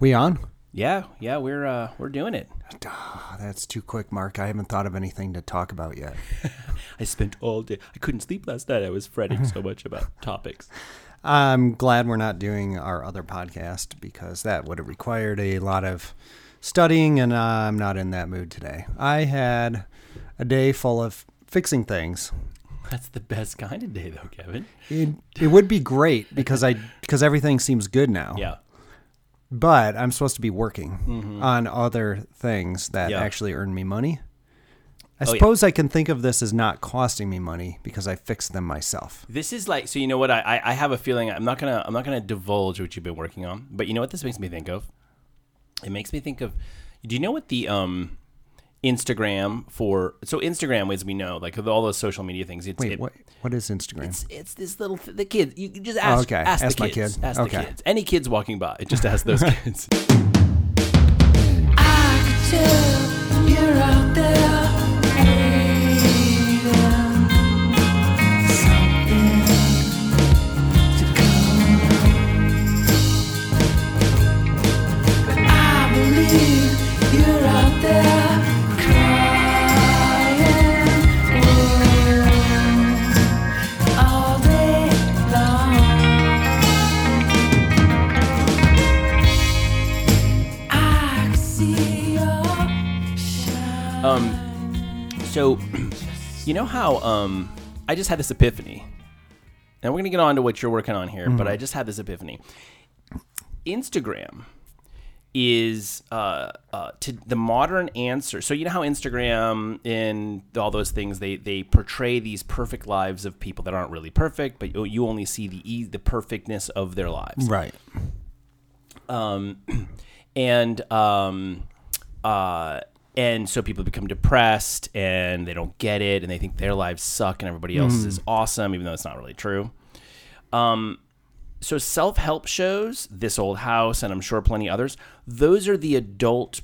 We on? Yeah, yeah, we're uh, we're doing it. Ah, that's too quick, Mark. I haven't thought of anything to talk about yet. I spent all day. I couldn't sleep last night. I was fretting so much about topics. I'm glad we're not doing our other podcast because that would have required a lot of studying, and I'm not in that mood today. I had a day full of fixing things. That's the best kind of day, though, Kevin. It, it would be great because I because everything seems good now. Yeah, But I'm supposed to be working on other things that Yeah. actually earn me money. I Oh, yeah. suppose I can think of this as not costing me money because I fixed them myself. this is like so. You know what? I, I I have a feeling. I'm not gonna I'm not gonna divulge what you've been working on. But you know what this makes me think of? It makes me think of. Do you know what the um Instagram for? So Instagram, as we know, like with all those social media things. It's, Wait, it, what? What is Instagram? It's, it's this little th- the kids. You just oh, ask. okay. Ask, Ask the my kids. kid. Ask Okay. the kids. Any kids walking by, just ask those kids. I could tell you're out there Um, so you know how um, I just had this epiphany. Now we're gonna get on to what you're working on here, but I just had this epiphany. Instagram is uh, uh, to the modern answer. So you know how Instagram and all those things they they portray these perfect lives of people that aren't really perfect, but you, you only see the e- the perfectness of their lives right. um, and um, uh, and so people become depressed and they don't get it and they think their lives suck and everybody else is awesome, even though it's not really true. Um, so self help shows, This Old House, and I'm sure plenty others. Those are the adult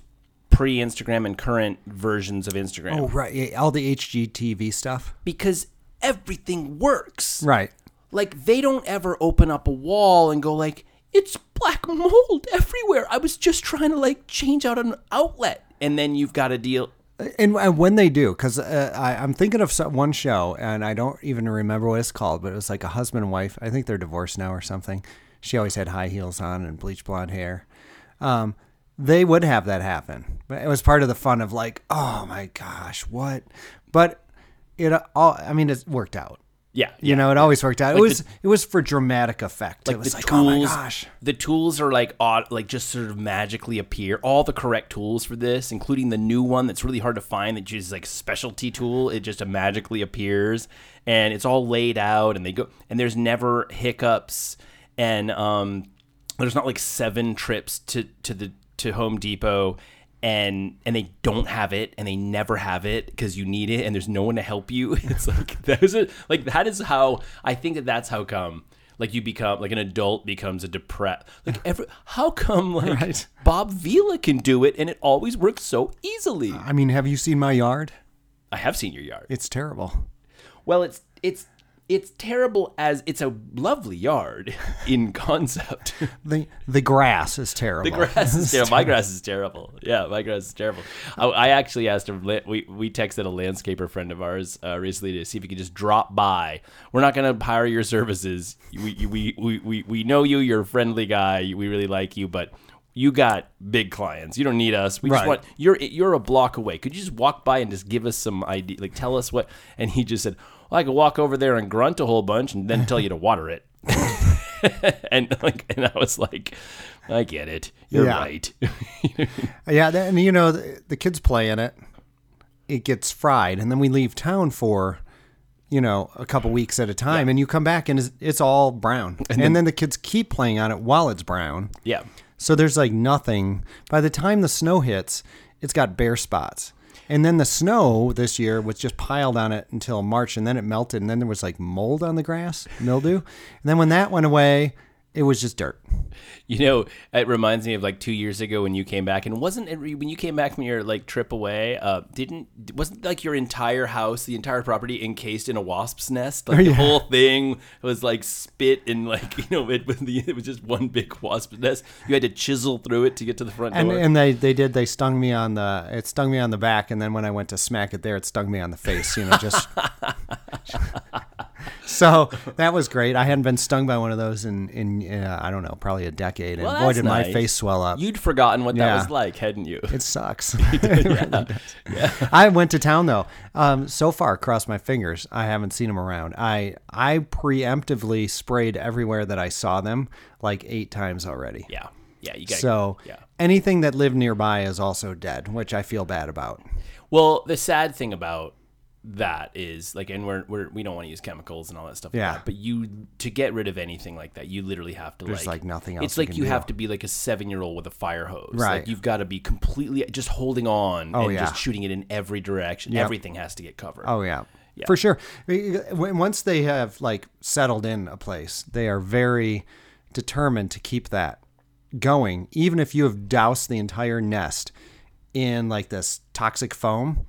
pre Instagram and current versions of Instagram Oh, right. All the HGTV stuff. because everything works. Right. like they don't ever open up a wall and go like it's black mold everywhere i was just trying to like change out an outlet and then you've got to deal And, and when they do, because uh, I'm thinking of some, one show, and I don't even remember what it's called, but it was like a husband and wife. I think they're divorced now or something. She always had high heels on and bleach blonde hair. Um, they would have that happen, but it was part of the fun of like, oh my gosh, what? But it all, I mean, it worked out. Yeah You know, it always worked out. Like it was the- it was for dramatic effect. it was the like, tools oh my gosh. the tools are like odd like just sort of magically appear all the correct tools for this including the new one that's really hard to find that just like specialty tool it just magically appears and it's all laid out and they go and there's never hiccups and um there's not like seven trips to to the to Home Depot and and they don't have it and they never have it because you need it and there's no one to help you it's like those are like that is how i think that that's how come like you become like an adult becomes a depressed like every how come like Right. bob vila can do it and it always works so easily I mean, have you seen my yard? i have seen your yard It's terrible. well it's it's it's terrible as it's a lovely yard in concept The the grass is terrible. The grass is terrible. My grass is terrible. Yeah, my grass is terrible. I, I actually asked a we we texted a landscaper friend of ours uh, recently to see if he could just drop by. We're not going to hire your services. We, we we we we know you. You're a friendly guy. We really like you, but. You got big clients. You don't need us. We just want you're you're a block away. Could you just walk by and just give us some idea, like tell us what? And he just said, "Well, I could walk over there and grunt a whole bunch, and then tell you to water it." and like, and I was like, I get it. You're Yeah. right. Yeah, and you know the, the kids play in it. It gets fried, and then we leave town for, you know, a couple weeks at a time, and you come back and it's, it's all brown, and, then, the kids keep playing on it while it's brown. yeah. So there's like nothing. By the time the snow hits, it's got bare spots. And then the snow this year was just piled on it until March, and then it melted, and then there was like mold on the grass, mildew. And then when that went away, it was just dirt. You know, it reminds me of like two years ago when you came back, and wasn't it when you came back from your like trip away? Uh, didn't wasn't like your entire house, the entire property, encased in a wasp's nest? Like the Yeah. whole thing was like spit and like you know it was the, it was just one big wasp nest. You had to chisel through it to get to the front And door. and they they did they stung me on the it stung me on the back and then when I went to smack it there it stung me on the face you know just so that was great. I hadn't been stung by one of those in in uh, I don't know probably a decade. And Well, boy that's did my face swell up. You'd forgotten what that was like, hadn't you? it sucks. It really does. I went to town though. Um, so far cross my fingers I haven't seen them around. I I preemptively sprayed everywhere that I saw them like eight times already. Yeah, yeah. You got so yeah. anything that lived nearby is also dead which I feel bad about. Well, the sad thing about that is like, and we're, we're we don't want to use chemicals and all that stuff. like Yeah. that, but you to get rid of anything like that, you literally have to There's, like like, nothing else It's like you do. have to be like a seven year old with a fire hose. Right. Like you've got to be completely just holding on Oh, and yeah. just shooting it in every direction. Yep. Everything has to get covered. Oh yeah. yeah. For sure. Once they have like settled in a place, they are very determined to keep that going, even if you have doused the entire nest in like this toxic foam.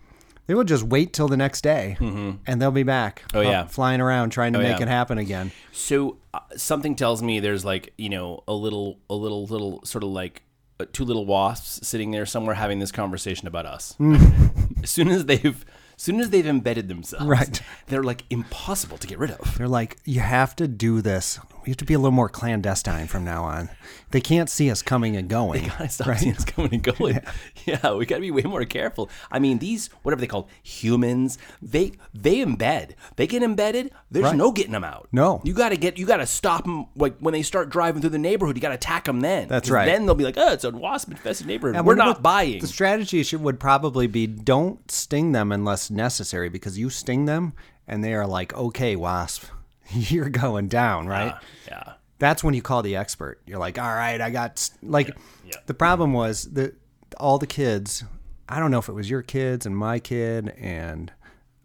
They will just wait till the next day, and they'll be back. Oh, uh, yeah. flying around trying to Oh, make yeah. it happen again. So uh, something tells me there's like you know a little a little little sort of like uh, two little wasps sitting there somewhere having this conversation about us. as soon as they've as soon as they've embedded themselves, Right. They're like impossible to get rid of. They're like, you have to do this. We have to be a little more clandestine from now on. They can't see us coming and going. They gotta stop seeing us coming and going. Yeah. we gotta be way more careful. I mean, these whatever they call humans, they they embed. They get embedded. There's Right. no getting them out. No. you gotta get you gotta stop them. Like when they start driving through the neighborhood, you gotta attack them. Then That's right. Then they'll be like, oh, it's a wasp infested neighborhood. And We're not buying. The strategy should, would probably be don't sting them unless necessary because you sting them and they are like, okay, wasp, you're going down, right? yeah. That's when you call the expert. You're like, all right, I got s-" like. yeah. The problem was that all the kids. I don't know if it was your kids and my kid and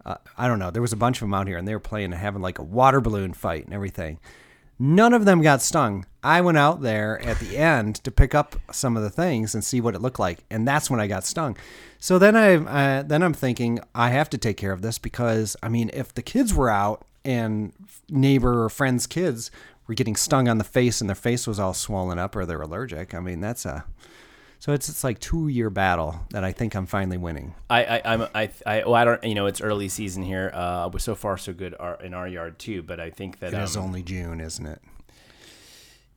uh, I don't know. There was a bunch of them out here and they were playing and having like a water balloon fight and everything. None of them got stung. I went out there at the end to pick up some of the things and see what it looked like, and that's when I got stung. So then I uh, then I'm thinking I have to take care of this because I mean, if the kids were out and neighbor or friends' kids were getting stung on the face and their face was all swollen up or they're allergic, I mean that's a so it's it's like two year battle that I think I'm finally winning. I, I, I'm, I, I, well, I don't, you know, it's early season here. Uh, we're so far so good in our yard too, but I think that, It is um, only June, isn't it?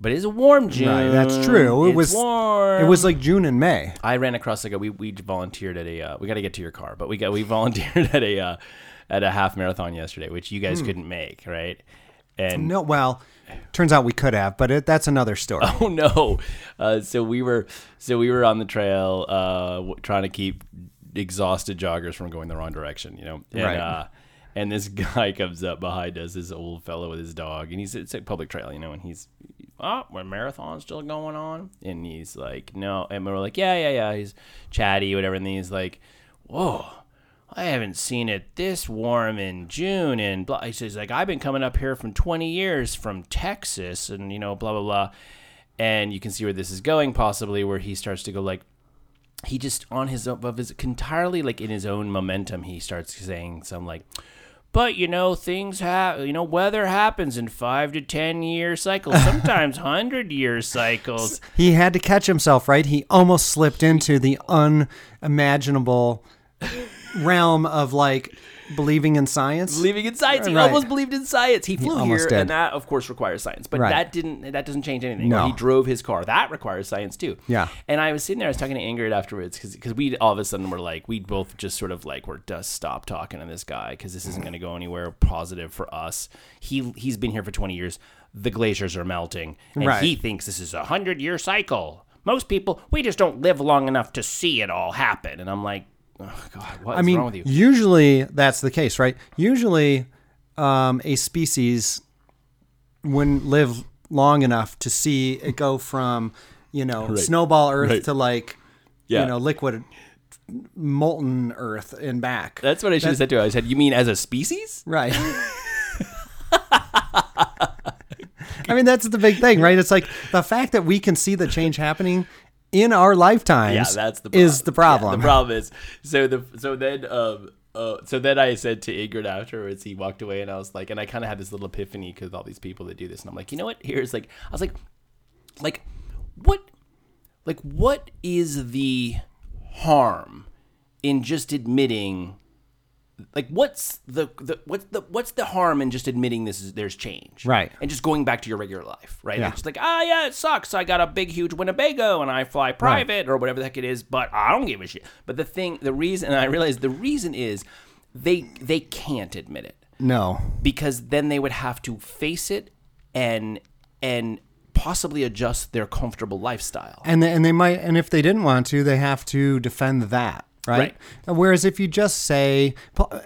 but it is a warm June. Right, that's true. It It's was warm. It was like June and May. I ran across like a we we volunteered at a uh, we got to get to your car, but we got we volunteered at a uh, at a half marathon yesterday, which you guys couldn't make, right? And No, well, turns out we could have, but it, that's another story. oh no, uh, so we were so we were on the trail uh, trying to keep exhausted joggers from going the wrong direction, you know, and, Right. Uh, and this guy comes up behind us, this old fellow with his dog, and he's it's a public trail, you know, and he's oh, my marathon's still going on, and he's like, no, and we're like, yeah, yeah, yeah, he's chatty, whatever, and then he's like, whoa. I haven't seen it this warm in June, and blah. He says like I've been coming up here from 20 years from Texas, and you know blah blah blah, and you can see where this is going possibly, where he starts to go like he just on his own of his entirely like in his own momentum he starts saying some like but you know things have you know weather happens in five to ten year cycles sometimes hundred year cycles He had to catch himself, right? He almost slipped into the unimaginable realm of like believing in science. believing in science he Right. almost believed in science he flew here did. and that of course requires science but Right. that didn't that doesn't change anything No. Or he drove his car that requires science too Yeah. and i was sitting there i was talking to ingrid afterwards because we all of a sudden were like we both just sort of like we're just stop talking to this guy because this isn't going to go anywhere positive for us he he's been here for 20 years the glaciers are melting and Right. he thinks this is a hundred year cycle most people we just don't live long enough to see it all happen and i'm like oh god what is I mean, wrong with you usually that's the case, right? Usually, um, a species wouldn't live long enough to see it go from, you know, snowball Earth Right. to like, Yeah. you know, liquid molten Earth and back. That's what I should have said to her. I said, "You mean as a species?" Right. I mean, that's the big thing, right? It's like the fact that we can see the change happening in our lifetimes. Yeah, that's the problem. is the Yeah, problem. the problem is so the so then um uh, so then I said to Ingrid afterwards, he walked away, and I was like, and I kind of had this little epiphany because all these people that do this, and I'm like, you know what? Here's like, I was like, like, what, like, what is the harm in just admitting? Like what's the, the what's the what's the harm in just admitting this is there's change? Right. and just going back to your regular life right? Yeah. it's like ah yeah it sucks. I got a big huge Winnebago and I fly private or whatever the heck it is but I don't give a shit. But the thing the reason and I realized the reason is they they can't admit it. No. because then they would have to face it and and possibly adjust their comfortable lifestyle. And they, and they might and if they didn't want to they have to defend that right, whereas if you just say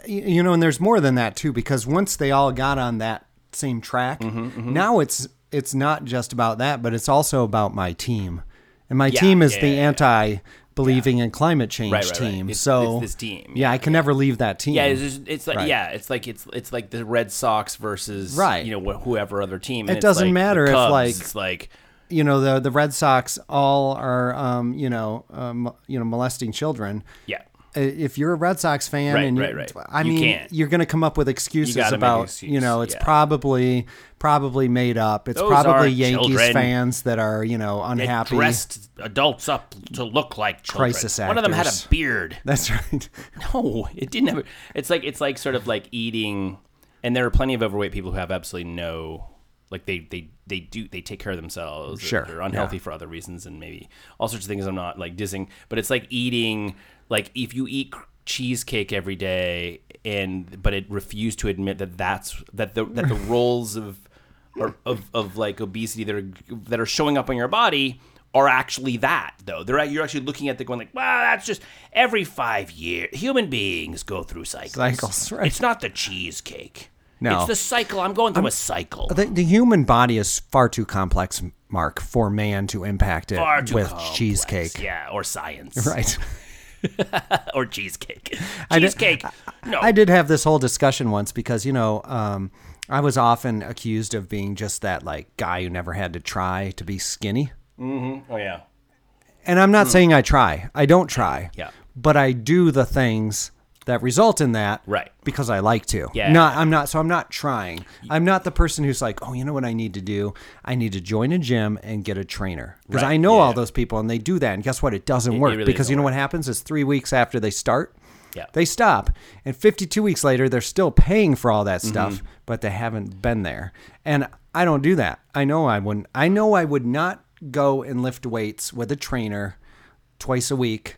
you know and there's more than that too because once they all got on that same track Mm-hmm, now it's it's not just about that but it's also about my team and my Yeah, team is yeah, the yeah, anti believing in climate change Right, right, right. team It's- so it's this team. yeah, i can never leave that team Yeah, it's, just, it's like Right. yeah, it's like it's it's like the Red Sox versus Right. you know wh- whoever other team. It And it's doesn't like matter if, like- it's like you know the the red sox all are um you know um, you know molesting children yeah. If you're a Red Sox fan Right, and you, right, right. I You mean can't. you're going to come up with excuses gotta about excuse, you know it's yeah. probably probably made up it's Those probably Yankees children. fans that are you know They unhappy dressed adults up to look like children. Crisis One of them had a beard. that's right No, it didn't have. It's like it's like sort of like eating, and there are plenty of overweight people who have absolutely no. Like they, they, they do they take care of themselves. Sure, they're unhealthy yeah. for other reasons and maybe all sorts of things. I'm not like dissing, but it's like eating like if you eat cheesecake every day and but it refused to admit that that's that the that the roles of or of, of like obesity that are that are showing up on your body are actually that though they're you're actually looking at the going like well that's just every five years human beings go through cycles Cycles, right. it's not the cheesecake No. it's the cycle i'm going through a cycle the, the human body is far too complex mark for man to impact it with complex. cheesecake yeah or science right or cheesecake did- cheesecake no I did have this whole discussion once because you know um, I was often accused of being just that like guy who never had to try to be skinny. Mm-hmm. Oh yeah And I'm not saying I try. I don't try. Yeah. But I do the things that result in that. Right. Because I like to. Yeah. Not I'm not so I'm not trying. I'm not the person who's like, "Oh, you know what I need to do? I need to join a gym and get a trainer." Because Right. I know all those people and they do that and guess what? It doesn't It- it work really because doesn't you know work. what happens is 3 weeks after they start, Yeah. they stop. And 52 weeks later, they're still paying for all that stuff, Mm-hmm. but they haven't been there. And I don't do that. I know I wouldn't. I know I would not go and lift weights with a trainer twice a week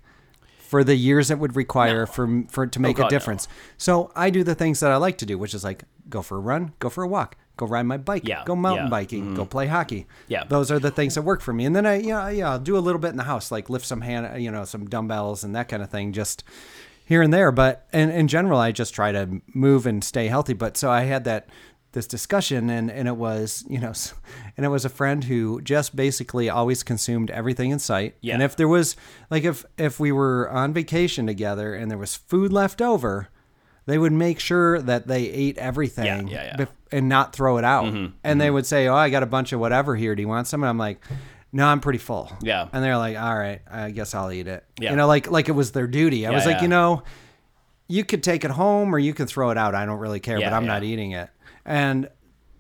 for the years it would require for for to oh, make Oh, God, a no. difference. So I do the things that I like to do, which is like go for a run, go for a walk, go ride my bike, Yeah, go mountain yeah, biking, go mm-hmm. play hockey. Yeah. those are the things that work for me. And then I yeah yeah I'll do a little bit in the house, like lift some hand you know some dumbbells and that kind of thing, just here and there. But in in general, I just try to move and stay healthy. But so I had that this discussion and and it was you know and it was a friend who just basically always consumed everything in sight Yeah. and if there was like if if we were on vacation together and there was food left over they would make sure that they ate everything Yeah, yeah, yeah. and not throw it out mm-hmm, and they mm-hmm. would say oh i got a bunch of whatever here do you want some and i'm like no i'm pretty full Yeah. and they're like all right i guess i'll eat it Yeah. you know like like it was their duty i was like you know you could take it home or you can throw it out. I don't really care, Yeah, but I'm yeah. not eating it. And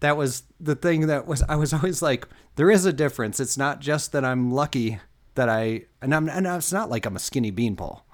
that was the thing that was I was always like, there is a difference. It's not just that I'm lucky that I and I'm and it's not like I'm a skinny beanpole.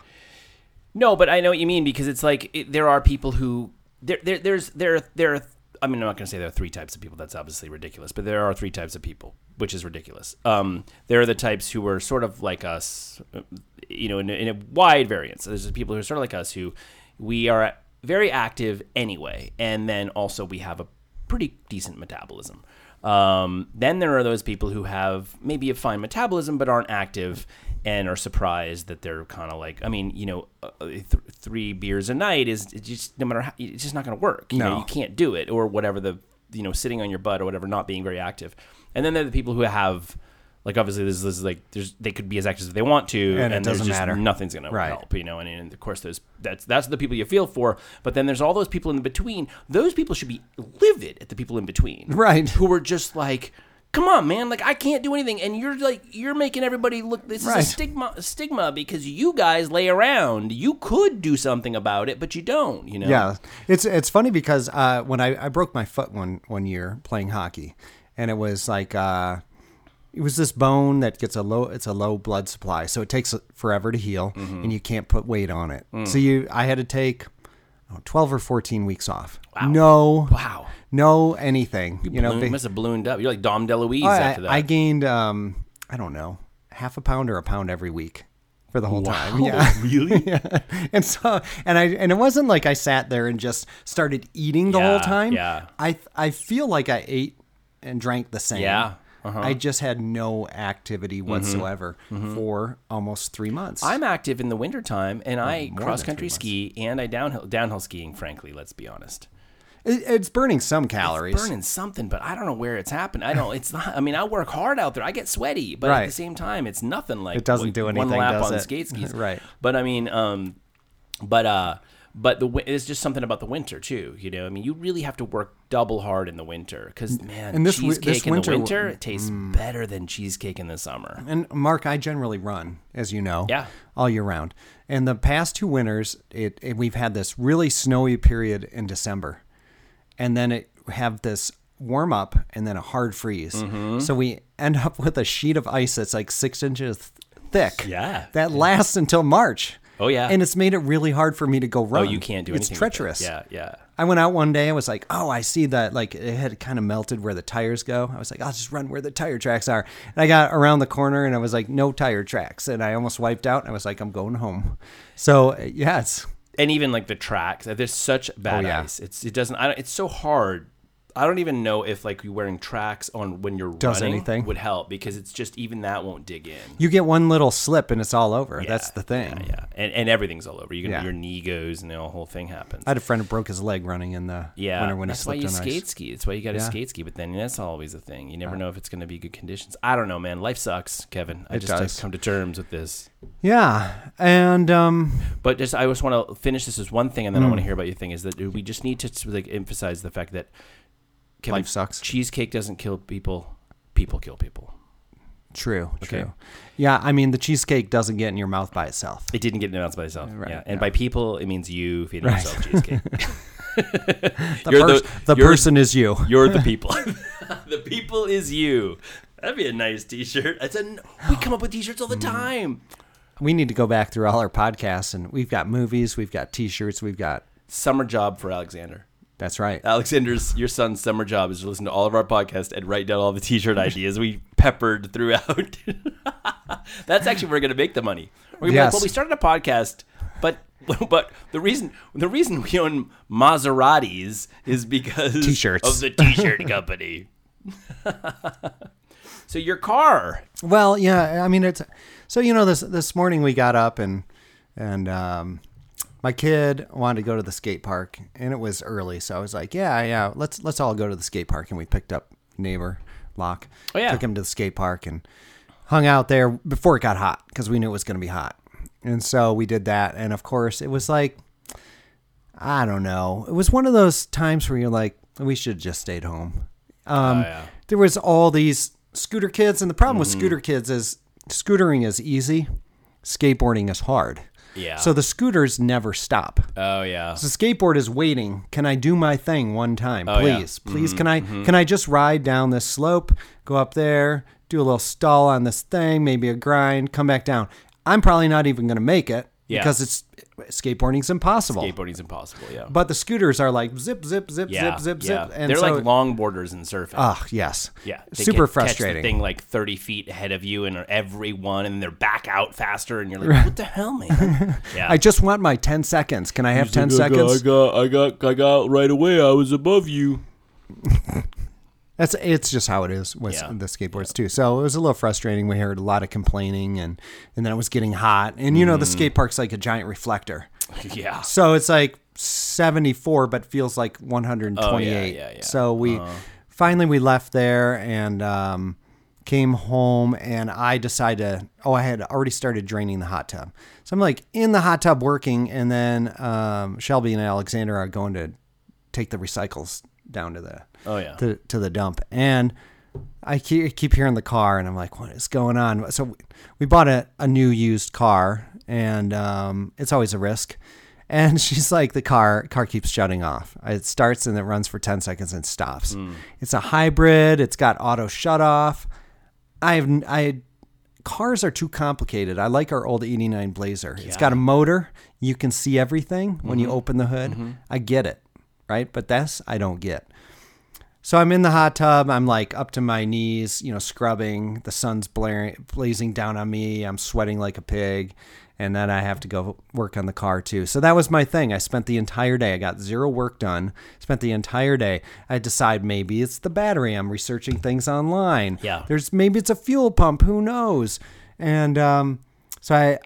No, but I know what you mean because it's like it, there are people who there, there there's there there. I mean, I'm not going to say there are three types of people. That's obviously ridiculous. But there are three types of people, which is ridiculous. Um, there are the types who are sort of like us, uh, you know, in, in a wide variance. There's people who are sort of like us who we are very active anyway, and then also we have a pretty decent metabolism. Um, then there are those people who have maybe a fine metabolism but aren't active and are surprised that they're kind of like, I mean, you know, uh, th- three beers a night is just no matter how, it's just not going to work. You know, No. you can't do it or whatever the you know sitting on your butt or whatever, not being very active. And then there are the people who have Like obviously, this is like there's they could be as active as they want to, And it doesn't just matter. Nothing's gonna Right. help, you know. And, and of course, there's that's that's the people you feel for. But then there's all those people in between. Those people should be livid at the people in between, Right. Who are just like. Come on, man! Like I can't do anything, and you're like you're making everybody look. This Right. is a stigma, a stigma because you guys lay around. You could do something about it, but you don't. You know? Yeah, it's it's funny because uh, when I, I broke my foot one one year playing hockey, and it was like uh, it was this bone that gets a low it's a low blood supply, so it takes forever to heal, Mm-hmm. and you can't put weight on it. Mm. So you I had to take twelve or fourteen weeks off. No, Wow. no anything. You, know, Balloon- big- must have ballooned up. You're like Dom DeLuise I, after that. I gained um I don't know half a pound or a pound every week for the whole time. Yeah. really? yeah. And so, and I, and it wasn't like I sat there and just started eating the whole time. yeah. I, I feel like I ate and drank the same. Yeah, uh-huh. I just had no activity whatsoever for almost three months. I'm active in the wintertime and I cross country ski and I downhill downhill skiing, frankly, let's be honest. It- it's burning some calories. Burning something, but I don't know where it's happened. I don't it's not I mean, I work hard out there. I get sweaty, but at the same time it's nothing like It doesn't do one anything, lap does on it? skate skis. Right. But I mean, um but uh but the it's just something about the winter too, you know. I mean, you really have to work double hard in the winter because man, And this cheesecake this in the winter it tastes better than cheesecake in the summer. And Mark, I generally run, as you know, Yeah. all year round. And the past two winters, it, it we've had this really snowy period in December, and then it have this warm up and then a hard freeze. Mm-hmm. So we end up with a sheet of ice that's like six inches thick. Yeah. that lasts until March. Oh, yeah. and it's made it really hard for me to go wrong. Oh, you can't do It's anything. with it. treacherous. Yeah, yeah. I went out one day. I was like, oh, I see that. Like it had kind of melted where the tires go. I was like, I'll just run where the tire tracks are. And I got around the corner and I was like, no tire tracks. And I almost wiped out. And I was like, I'm going home. So yes. and even like the tracks there's such oh, bad Oh, yeah. ice it's it doesn't I don't, it's so hard i don't even know if like you wearing tracks on when you're Does running anything. would help because it's just even that won't dig in you get one little slip and it's all over. That's the thing. yeah, yeah. And, and everything's all over you can Yeah. your knee goes and the whole thing happens I had a friend who broke his leg running in the yeah, winter when he that's why slipped you on skate ice. ski. That's why you got to Yeah. skate ski. But then that's always a thing. You never know if it's going to be good conditions. I don't know, man. Life sucks, Kevin. I It just does. come to terms with this. Yeah, and um, But just I just want to finish this as one thing, and then I Mm. want to hear about your thing. Is that we just need to like emphasize the fact that Kevin, Life sucks. Cheesecake doesn't kill people. People kill people. true, Okay. true. Yeah, I mean the cheesecake doesn't get in your mouth by itself. It didn't get in your mouth by itself. Right, yeah. And by people, it means you feeding Right. yourself cheesecake. The, You're pers- the- the person is you. You're the people. the people is you. That'd be a nice T-shirt. It's a. We come up with T-shirts all the Mm. time. We need to go back through all our podcasts, and we've got movies, we've got T-shirts, we've got. Summer job for Alexander. That's right. Alexander's your son's summer job is to listen to all of our podcasts and write down all the T-shirt ideas we peppered throughout. That's actually where we're gonna make the money. We're gonna be like, Yes. well, we started a podcast, but but the reason the reason we own Maseratis is because T-shirts. of the T-shirt company. so your car, Well, yeah, I mean it's so you know this this morning we got up and and um my kid wanted to go to the skate park and it was early, so I was like, yeah, yeah, let's let's all go to the skate park and we picked up neighbor Locke. Oh, yeah. Took him to the skate park and hung out there before it got hot because we knew it was going to be hot. And so we did that and of course it was like I don't know. It was one of those times where you're like, we should have just stayed home. Um, Oh, yeah. There was all these scooter kids, and the problem Mm-hmm. with scooter kids is scootering is easy, skateboarding is hard. Yeah. So the scooters never stop. oh yeah, The skateboard is waiting. Can I do my thing one time, Oh, yeah. please? Please, can I mm-hmm. can I just ride down this slope, go up there, do a little stall on this thing, maybe a grind, come back down. I'm probably not even going to make it Yeah. because it's skateboarding's impossible. skateboarding's impossible. Yeah, But the scooters are like zip, zip, zip, yeah, zip, zip, yeah. zip, and They're so, like longboarders in surfing. Oh yes, Yeah, they super ca- frustrating. Catch the thing like thirty feet ahead of you, and every one, and they're back out faster, and you're like, "What the hell, man?" Yeah, I just want my ten seconds. Can I have ten seconds? I got, I got, I got right away. I was above you. That's it's just how it is with Yeah. the skateboards too. So it was a little frustrating. We heard a lot of complaining, and and then it was getting hot. And you know the Mm. skate park's like a giant reflector, Yeah, so it's like seventy four, but feels like one hundred twenty eight. Oh, yeah, yeah. So we finally we left there and um, came home and I decided, oh, I had already started draining the hot tub. So I'm like in the hot tub working, and then um, Shelby and Alexander are going to take the recycles down to the Oh, yeah. to, to the dump. And I keep, keep hearing the car, and I'm like, what is going on? So we bought a, a new used car, and um, it's always a risk. And she's like, the car car keeps shutting off. It starts and it runs for 10 seconds and stops. Hmm. It's a hybrid. It's got auto shut off. I have I cars are too complicated. I like our old 89 Blazer. It's got a motor. You can see everything when you mm-hmm. open the hood. Mm-hmm. I get it, right? But this I don't get. So I'm in the hot tub. I'm like up to my knees, you know, scrubbing. The sun's blaring, blazing down on me. I'm sweating like a pig. And then I have to go work on the car too. So that was my thing. I spent the entire day. I got zero work done. Spent the entire day. I decide maybe it's the battery. I'm researching things online. Yeah. There's maybe it's a fuel pump. Who knows? And um, so I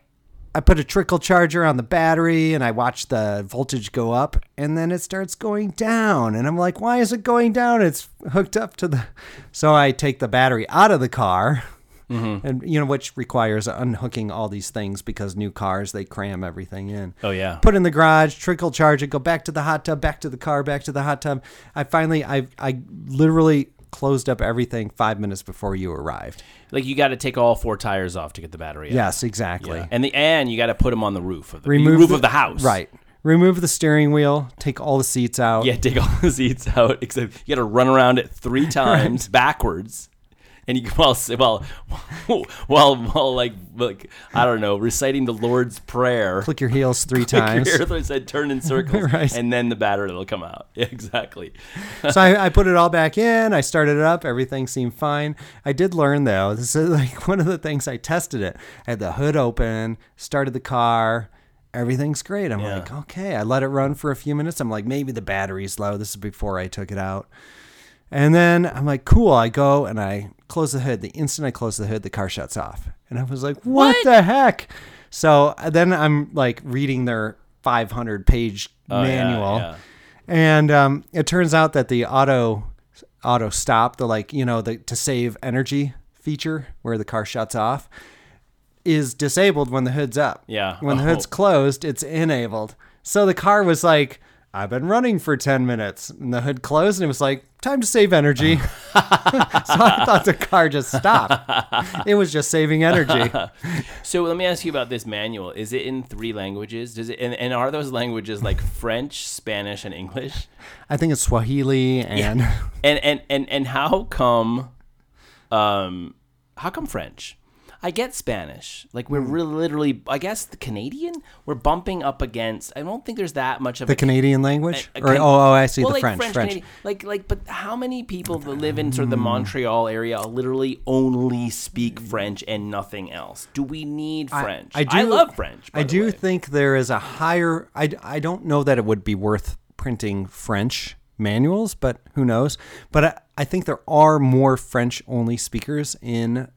I put a trickle charger on the battery and I watch the voltage go up and then it starts going down. And I'm like, why is it going down? It's hooked up to the. So I take the battery out of the car. Mm-hmm. And you know, which requires unhooking all these things because new cars they cram everything in. Oh, yeah. Put in the garage, trickle charge it, go back to the hot tub, back to the car, back to the hot tub. I finally, I, I literally closed up everything five minutes before you arrived. Like you got to take all four tires off to get the battery. out. Yes, exactly. Yeah. And the and you got to put them on the roof of the remove roof the- of the house. Right. Remove the steering wheel. Take all the seats out. Yeah, take all the seats out. Except you got to run around it three times backwards, and you while while while while like like I don't know reciting the Lord's prayer. Click your heels three times. Your earth said turn in circles, Right. and then the battery will come out. Yeah, exactly. so I, I put it all back in. I started it up. Everything seemed fine. I did learn though. This is like one of the things I tested it. I had the hood open, started the car. Everything's great. I'm Yeah. like, okay. I let it run for a few minutes. I'm like, maybe the battery's low. This is before I took it out. And then I'm like, cool. I go and I close the hood. The instant I close the hood, the car shuts off. And I was like, what, What? the heck? So uh, then I'm like reading their 500 page Oh, manual. yeah. And um, it turns out that the auto auto stop, the like, you know, the to save energy feature where the car shuts off is disabled when the hood's up. Yeah. When the Oh. hood's closed, it's enabled. So the car was like, I've been running for 10 minutes. And the hood closed and it was like, time to save energy. so I thought the car just stopped. It was just saving energy. So let me ask you about this manual. Is it in three languages? Does it and, and are those languages like French, Spanish, and English? I think it's Swahili and And and and and how come um how come French? I get Spanish. Like we're really literally I guess the Canadian, we're bumping up against I don't think there's that much of the a Canadian language. a- a or, oh, oh, I see well, the like French. French. Canadian- like, like, but how many people that live in sort of the mm. Montreal area literally only speak French and nothing else? Do we need French? I, do, love French. I do way. think there is a higher. I, I don't know that it would be worth printing French manuals, but who knows? But I, I think there are more French only speakers in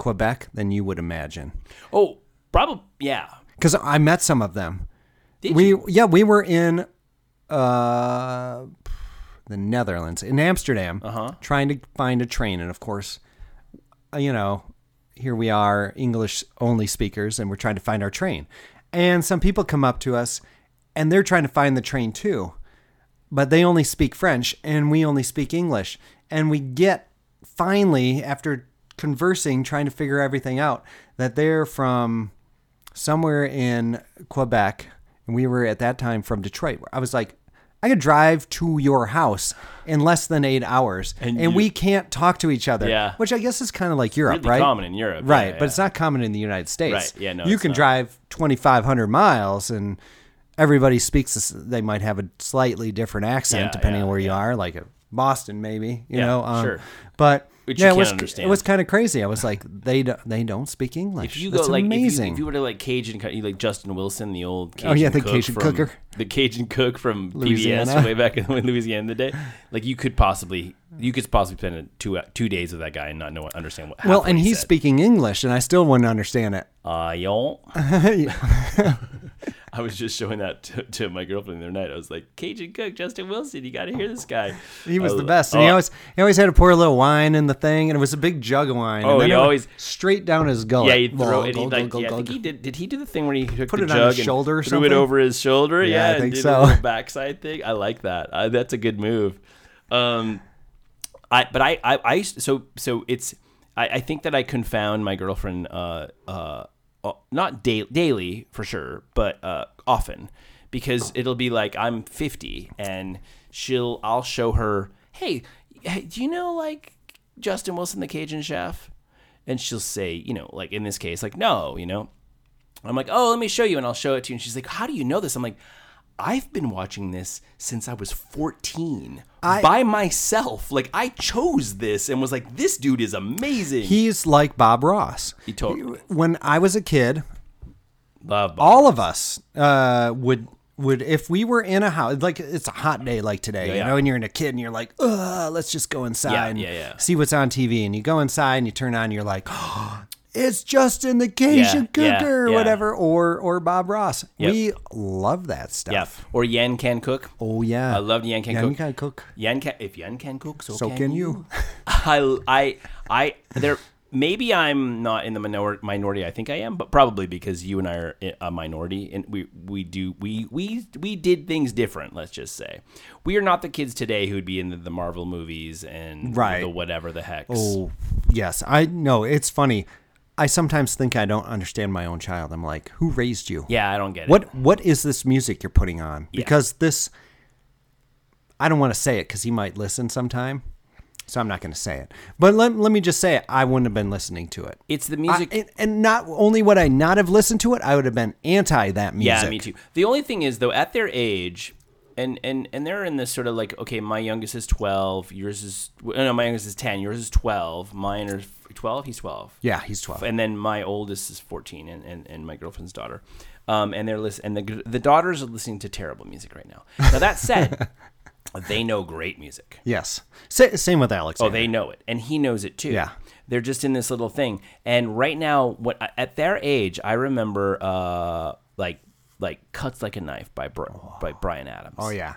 Quebec than you would imagine. Oh, probably. Yeah. Because I met some of them. Did we you? yeah we were in uh the Netherlands in Amsterdam Uh-huh. trying to find a train and of course uh, you know here we are English only speakers and we're trying to find our train and some people come up to us and they're trying to find the train too but they only speak French and we only speak English and we get finally after conversing trying to figure everything out that they're from somewhere in Quebec, and we were at that time from Detroit. I was like, I could drive to your house in less than eight hours, and, And you- we can't talk to each other. Yeah. which I guess is kind of like Europe, Really right? common in Europe, right? yeah, But yeah. it's not common in the United States. Right, yeah, no, you can not. drive twenty five hundred miles, and everybody speaks. this- They might have a slightly different accent Yeah, depending on where you are, like a Boston, maybe. You know, um, sure. But. Which yeah, it can't was, understand. it was kind of crazy. I was like, they do, they don't speak English. If you That's go like if you, amazing. if you were to like Cajun, you like Justin Wilson, the old Cajun Oh, yeah, the cook Cajun from, cooker. the Cajun cook from Louisiana. PBS way back in Louisiana the day. Like you could possibly you could possibly spend two two days with that guy and not know understand what. Well, and he he's said. speaking English, and I still wouldn't understand it. Uh, yo. I was just showing that to, to my girlfriend the other night. I was like, Cajun cook Justin Wilson, you got to hear this guy. He was I the best, and he oh, always he always had to pour a little wine in the thing, and it was a big jug of wine. Oh, and then he always- straight down his gullet. Yeah, he'd throw it. Like, yeah, I think he did. Did he do the thing where he took Put the it on his shoulder or threw it over his shoulder? Yeah, Yeah, I think so. Backside thing. I like that. Uh, that's a good move. Um, I but I I, I so so it's I, I think that I confound my girlfriend uh uh, not da- daily for sure, but uh often because it'll be like I'm 50 and she'll I'll show her hey do you know like Justin Wilson the Cajun chef and she'll say you know like in this case like no you know I'm like, oh, let me show you, and I'll show it to you. And she's like, how do you know this? I'm like, I've been watching this since I was 14 I- by myself. Like, I chose this and was like, this dude is amazing. He's like Bob Ross. He told- When I was a kid, Love Bob. all of us uh, would would if we were in a house like it's a hot day like today, Yeah, you yeah. know, and you're in a kid and you're like, let's just go inside Yeah, and yeah, yeah. see what's on TV, and you go inside and you turn on, you're like. It's Justin the Cajun Yeah, yeah, Cooker or yeah. whatever, or or Bob Ross. Yep. We love that stuff. Yeah. Or Yan can cook. Oh yeah. I love Yan can Yan cook. can cook. Yan can if Yan can cook, so, So can, can you. you. I I I there maybe I'm not in the minor, minority. I think I am, but probably because you and I are a minority, and we we do we we we did things different. Let's just say we are not the kids today who'd be in the, the Marvel movies and Right. the whatever the heck. Oh, yes. I know. It's funny. I sometimes think I don't understand my own child. I'm like, who raised you? yeah, I don't get it. What What is this music you're putting on? Because this, I don't want to say it because he might listen sometime, so I'm not going to say it. But let, let me just say it. I wouldn't have been listening to it. It's the I- music. and, and not only would I not have listened to it, I would have been anti that music. Yeah, me too. The only thing is though, at their age, and and and they're in this sort of like, okay, my youngest is twelve, yours is no, my youngest is ten, yours is twelve, mine are twelve, he's twelve. Yeah, he's 12. and then my oldest is 14 and, and, and my girlfriend's daughter um, and they're listening and the, the daughters are listening to terrible music right now now that said they know great music Yes. Sa- same with Alex. oh they know it and he knows it too Yeah. they're just in this little thing and right now what at their age i remember uh like like cuts like a knife by Bri- by bryan adams Oh, yeah.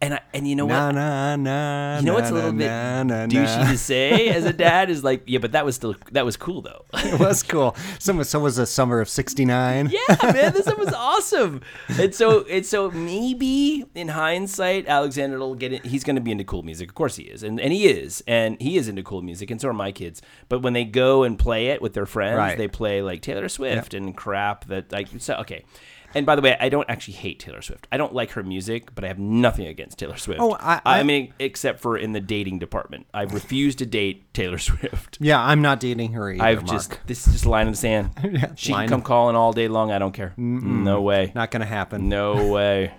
and I, and you know Na what na na. you know what's a little bit douchey to say as a dad is like yeah but that was still that was cool though It was cool. So, so was the summer of '69. Yeah, man, this was awesome. And so, and so maybe in hindsight, Alexander will get it. He's going to be into cool music. Of course, he is, and and he is, and he is into cool music, and so are my kids. But when they go and play it with their friends, Right. they play like Taylor Swift and crap that like. So okay. And by the way, I don't actually hate Taylor Swift. I don't like her music, but I have nothing against Taylor Swift. Oh, I- I I- mean, except for in the dating department, I refuse to date Taylor Swift. Yeah, I'm not dating her either. I've Mark. just this is just a line in the sand. she can come calling all day long. I don't care. No way. not gonna happen. No way.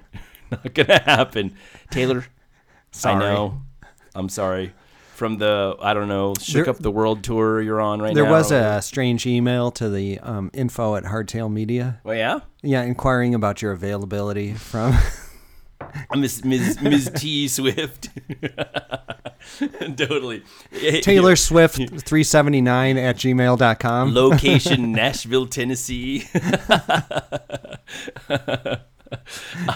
Not gonna happen. Taylor, Sorry. I know. I'm sorry. From the I don't know, shook There- up the world tour you're on right There now. There was a strange email to the um, info at Hardtail Media. Well, yeah. Yeah, inquiring about your availability from. Miss Ms. Ms. T Swift. totally. Taylor Swift 379 at gmail.com. Location Nashville, Tennessee.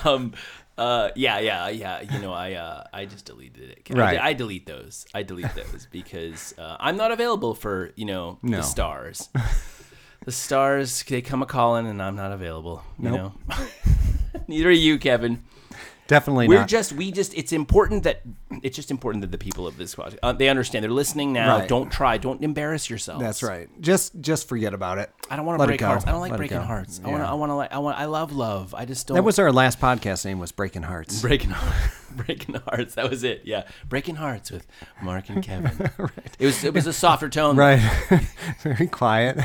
um uh yeah yeah yeah you know i uh i just deleted it I- Right. I, delete those i delete those because uh, i'm not available for you know No. the stars the stars they come a calling and i'm not available you Nope. know neither are you kevin Definitely we're not. just we just it's important that it's just important that the people of this uh, they understand they're listening now Right. don't try don't embarrass yourself. That's right. Just just forget about it. I don't want to Let it break go. hearts. I don't like Let it breaking go. hearts. I Yeah. want to. I want to like. I want. I love love. I just don't. That was our last podcast name was Breaking Hearts. breaking hearts. breaking hearts. That was it. Yeah, breaking hearts with Mark and Kevin. It was. It was a softer tone. Right. Very quiet.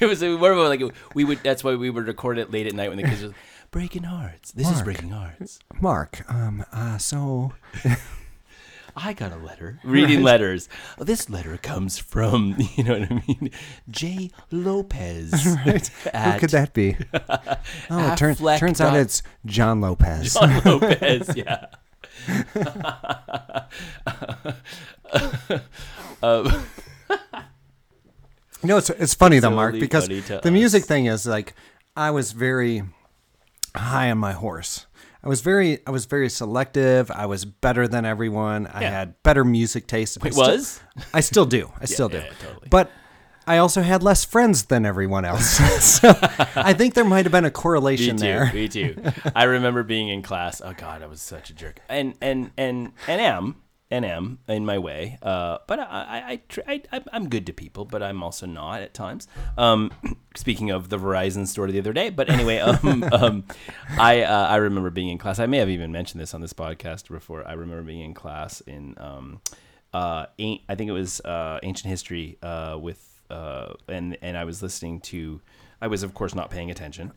It was. More of like we would. That's why we would record it late at night when the kids were breaking hearts. This is Mark. breaking hearts. Mark, um, uh, so I got a letter. Reading letters. This letter comes from. You know what I mean? J. Lopez. right. Who At could that be? Oh, it turn, Affleck turns out dot- it's John Lopez. John Lopez. Yeah. um, You know, it's it's funny though, Mark, Totally because funny to the music thing is like I was very high on my horse. I was very I was very selective. I was better than everyone. I had better music taste. I It still- was? I still do. I still do. yeah, totally. But I also had less friends than everyone else. so I think there might have been a Me correlation too. there. Me too. I remember being in class. Oh God, I was such a jerk. And and and and am and am in my way. Uh, but I I, I, tr- I I I'm good to people, but I'm also not at times. Um, speaking of the Verizon store the other day, but anyway, um, um, I uh, I remember being in class. I may have even mentioned this on this podcast before. I remember being in class in um, uh, I think it was uh, ancient history uh, with uh, and and I was listening to. I was of course not paying attention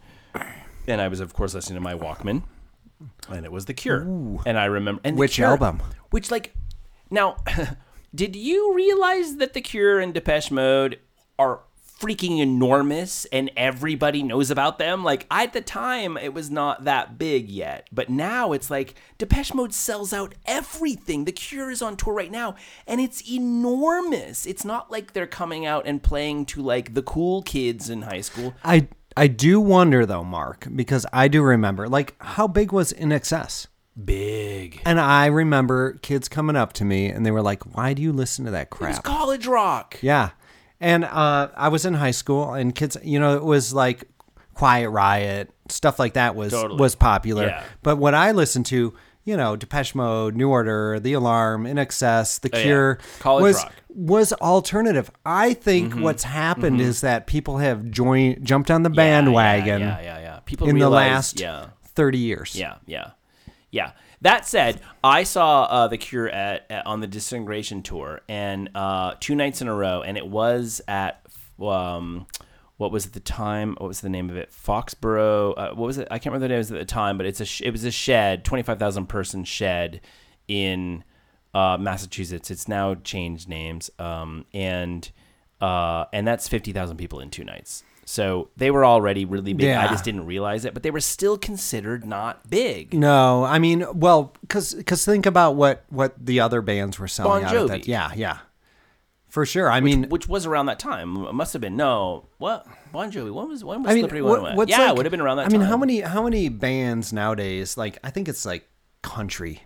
and I was of course listening to my Walkman, and it was The Cure. And I remember and Which Cure- album? Which like now, did you realize that The Cure and Depeche Mode are freaking enormous and everybody knows about them? Like at the time, it was not that big yet, but now it's like Depeche Mode sells out everything. The Cure is on tour right now, and it's enormous. It's not like they're coming out and playing to like the cool kids in high school. I I do wonder though, Mark, because I do remember like how big was INXS? Big. And I remember kids coming up to me and they were like, "Why do you listen to that It was crap?" college rock. Yeah. And uh, I was in high school, and kids, you know, it was like Quiet Riot, stuff like that was Totally. was popular. Yeah. But what I listened to, you know, Depeche Mode, New Order, The Alarm, INXS, The Oh, yeah. Cure, College was rock. Mm-hmm. was alternative. I think what's happened is that people have joined, jumped on the bandwagon Yeah, yeah, yeah. yeah. People in the last yeah, thirty years. yeah, yeah, yeah. That said, I saw uh, the Cure at, at on the Disintegration tour, and uh, two nights in a row, and it was at um, what was at the time? What was the name of it? Foxborough. Uh, what was it? I can't remember the name it at the time, but it's a sh- it was a shed, twenty five thousand person shed in uh, Massachusetts. It's now changed names, um, and uh, and that's fifty thousand people in two nights. So they were already really big. I just didn't realize it, but they were still considered not big. No, I mean, well, because cause think about what what the other bands were selling Bon out at Jovi. that. Yeah, yeah, for sure. I mean, which was around that time. It must have been no. What Bon Jovi? When was when was I mean, Slippery what- When Yeah, like- it would have been around that time. I mean, time. how many how many bands nowadays? Like, I think it's like country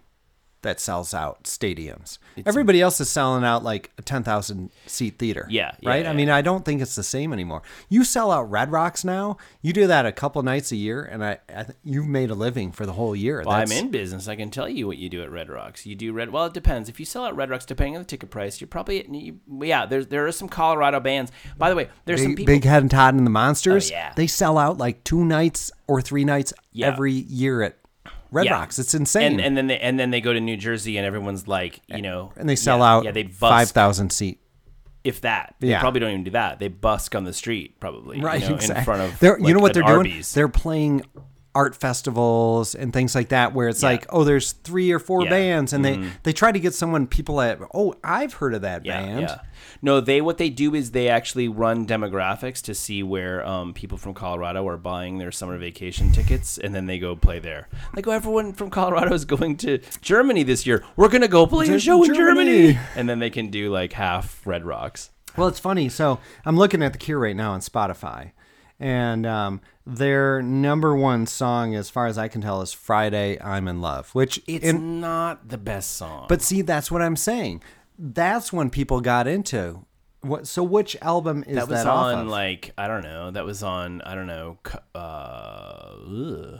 that sells out stadiums. Everybody else is selling out like a ten thousand seat theater. Yeah, yeah, right. yeah, I mean, I don't think it's the same anymore. You sell out Red Rocks now. You do that a couple nights a year, and I, I th- you've made a living for the whole year. Well, I'm in business. I can tell you what you do at Red Rocks. You do Red. Well, it depends. If you sell at Red Rocks, depending on the ticket price, you're probably you, yeah. There's there are some Colorado bands. By the way, there's some Big, people. Big Head and Todd and the Monsters. Oh, yeah. They sell out like two nights or three nights Yeah. every year at Red Yeah. Rocks. It's insane. And, and then they and then they go to New Jersey and everyone's like, you know, and they sell yeah, out Yeah, they five thousand seat. if that. They Yeah. probably don't even do that. They busk on the street probably, you Right, know, exactly. in front of. They're, you like, know what they're doing? Arby's. They're playing art festivals and things like that, where it's Yeah. like, oh, there's three or four Yeah. Mm-hmm. bands, and they they try to get someone people at, oh, I've heard of that Yeah, band. No, they what they do is they actually run demographics to see where um, people from Colorado are buying their summer vacation tickets, and then they go play there. Like, oh, everyone from Colorado is going to Germany this year. We're gonna go play a show in Germany. Germany, and then they can do like half Red Rocks. Well, it's funny. So I'm looking at the Cure right now on Spotify, and um, their number one song, as far as I can tell, is "Friday I'm in Love," which It's in, not the best song, But see, that's what I'm saying. That's when people got into. What? So which album is that that, was off on of? like I don't know. That was on I don't know. Uh.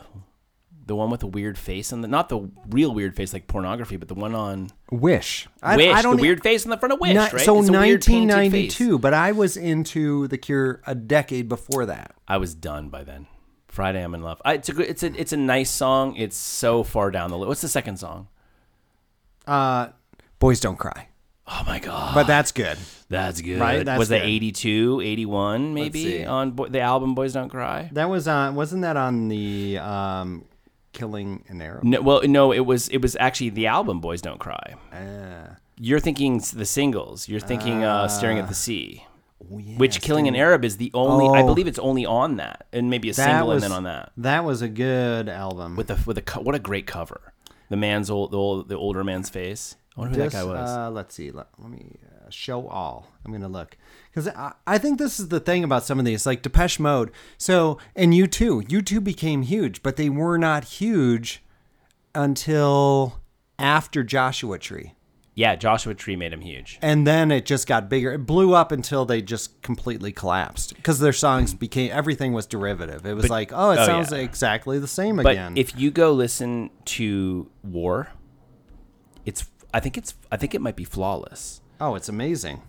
The one with the weird face and the not the real weird face like pornography, but the one on Wish. I, Wish. I don't the weird face in the front of Wish, Ni- right? So It's a weird painted face. 1992, but I was into the Cure a decade before that. I was done by then. Friday, I'm in love. I, it's a good. It's a. It's a nice song. It's so far down the list. What's the second song? Uh, Boys Don't Cry, Oh my god, but that's good. that's good. Right? That's was that good. 82, 81 maybe on Bo- the album Boys Don't Cry? That was on. Wasn't that on the um, Killing an Arab? No, well, no, it was. It was actually the album Boys Don't Cry. Ah. You're thinking the singles. You're thinking uh, Staring at the Sea. Oh, yeah, Which Killing an Arab is the only. I Oh. believe it's only on that, and maybe a single, was and then on that That was a good album. with a with a what a great cover. The man's old, the old, the older man's face. I wonder who Dis- that guy was. Uh, let's see. Let, let me uh, show all. I'm gonna look because I, I think this is the thing about some of these, like Depeche Mode. So and U2. You two became huge, but they were not huge until after Joshua Tree. yeah, Joshua Tree made him huge. and then it just got bigger. It blew up until they just completely collapsed because their songs became everything was derivative. It was like, oh, it oh, sounds yeah. exactly the same But again. if you go listen to War, it's I think it's I think it might be flawless. oh, it's amazing.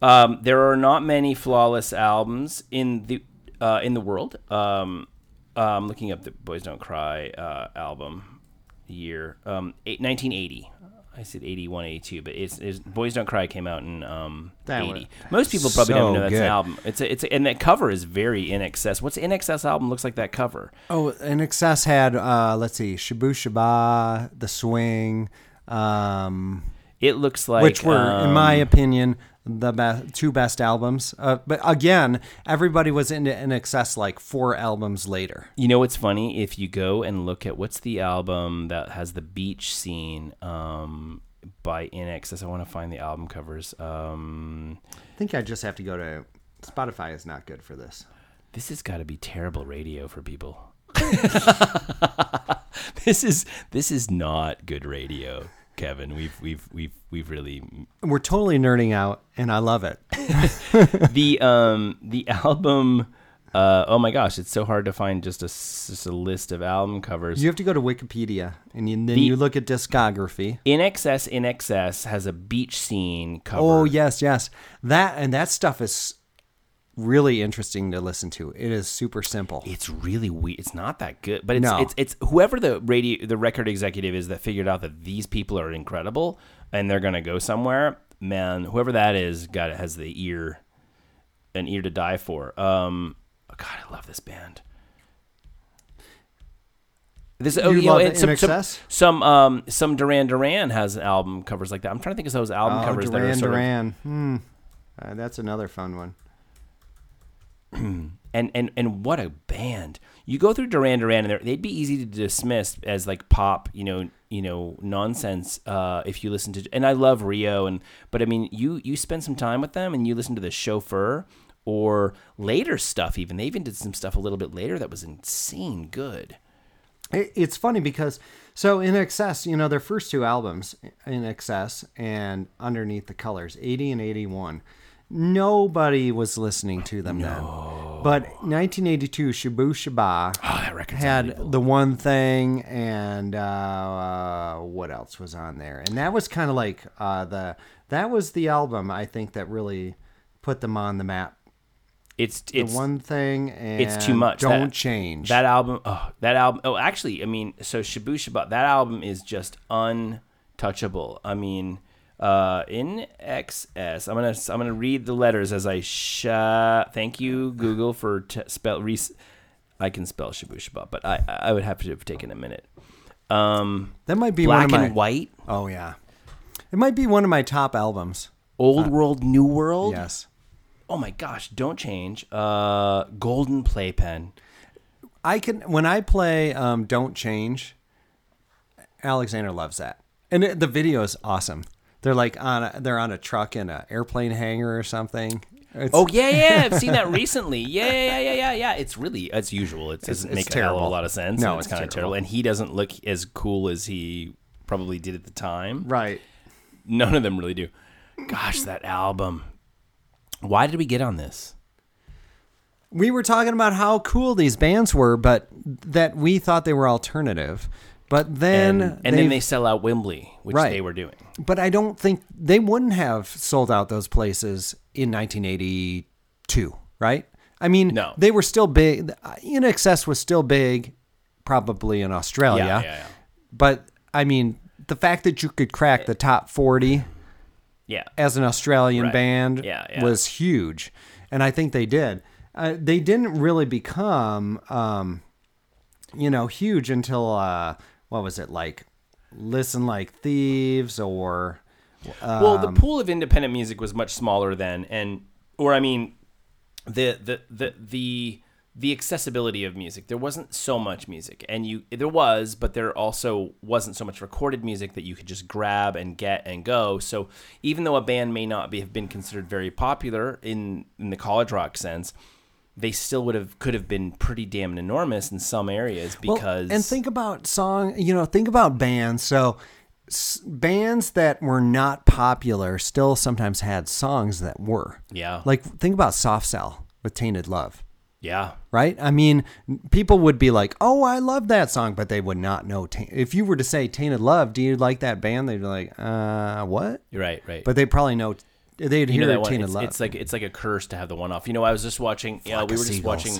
Um, there are not many flawless albums in the uh, in the world. Um, um, looking up the Boys Don't Cry uh, album year, um, eight, 1980. I said 81, 82, but it's, it's Boys Don't Cry came out in um, 80. was Most people probably so don't know that's good. an album. It's a, it's a, and that cover is very INXS. What's INXS album looks like that cover? Oh, and Excess had uh, let's see, Shabooh Shoobah, The Swing, um, It looks like which were, in my um, opinion, the be- two best albums. Uh, but again, everybody was into INXS like four albums later. You know what's funny? If you go and look at what's the album that has the beach scene um, by INXS, I want to find the album covers. Um, I think I just have to go to Spotify. Is not good for this. this has got to be terrible radio for people. this is this is not good radio, Kevin. We've we've we've we've really We're totally nerding out, and I love it. the um the album. Uh, oh my gosh, it's so hard to find just a just a list of album covers. You have to go to Wikipedia and you, then The- you look at discography. INXS, in excess has a beach scene cover. Oh yes, yes. That and that stuff is really interesting to listen to. It is super simple. It's really weird. It's not that good, but it's No. it's it's whoever the radio the record executive is that figured out that these people are incredible and they're gonna go somewhere. Man, whoever that is, got has the ear, an ear to die for. Um, oh God, I love this band. This oh You you know some, some some um some Duran Duran has album covers like that. I'm trying to think of those album Oh, covers that are Duran of Duran. Hmm. Uh, that's another fun one. and and and what a band! You go through Duran Duran, and they'd be easy to dismiss as like pop, you know, you know, nonsense. Uh, if you listen to, and I love Rio, and but I mean, you you spend some time with them, and you listen to the Chauffeur or later stuff. Even they even did some stuff a little bit later that was insane good. It, it's funny because so INXS, you know, their first two albums, INXS and underneath the colors, eighty and eighty one. Nobody was listening to them then. But 1982, Shabooh Shoobah Oh, had the one thing, and uh, what else was on there? And that was kind of like uh, the that was the album I think that really put them on the map. It's The it's one thing, and it's too much. Don't That- change. That album, oh, that album. Oh, actually, I mean, so Shabu Shabat, that album is just untouchable. I mean, uh, in XS, I'm gonna I'm gonna read the letters as I sh. Thank you, Google, for t- spell. Re- I can spell Shabooh but I I would have to have taken a minute. Um, that might be black one of my. and white, Oh yeah, it might be one of my top albums. old world, new world. Yes. Oh my gosh, don't change. Uh, golden playpen. I can when I play um, "Don't Change." Alexander loves that, and it, the video is awesome. They're like on a, they're on a truck in an airplane hangar or something. It's, Oh yeah, yeah, I've seen that recently. Yeah, yeah, yeah, yeah, yeah. It's really as usual. It doesn't it's make a of a terrible. lot of sense. No, it's, it's kind of terrible. And he doesn't look as cool as he probably did at the time. right. None of them really do. Gosh, that album. Why did we get on this? We were talking about how cool these bands were, but that we thought they were alternative. But then And, and then they sell out Wembley, which Right. they were doing. but I don't think they wouldn't have sold out those places in 1982, right? I mean, No. they were still big. INXS was still big, probably in Australia. Yeah, yeah, yeah. But I mean, the fact that you could crack the top 40 Yeah. as an Australian Right. band was huge, and I think they did. Uh, they didn't really become, um, you know, huge until uh, what was it like? Listen like thieves, or well, um, the pool of independent music was much smaller then, and or I mean, the the the the the accessibility of music. There wasn't so much music, and you there was, but there also wasn't so much recorded music that you could just grab and get and go. So even though a band may not be have been considered very popular in in the college rock sense, they still would have could have been pretty damn enormous in some areas Well, because and think about song, you know, think about bands. So s- bands that were not popular still sometimes had songs that were. yeah Like think about Soft Cell with Tainted Love. yeah right? I mean, people would be like, "Oh, I love that song," but they would not know. Ta- if you were to say "Tainted Love," do you like that band? They'd be like, "Uh, what?" right right. But they probably know. They'd you hear that one. "Tainted It's, Love." it's like it's like a curse to have the one off. You know, I was just watching. Yeah, we were just watching.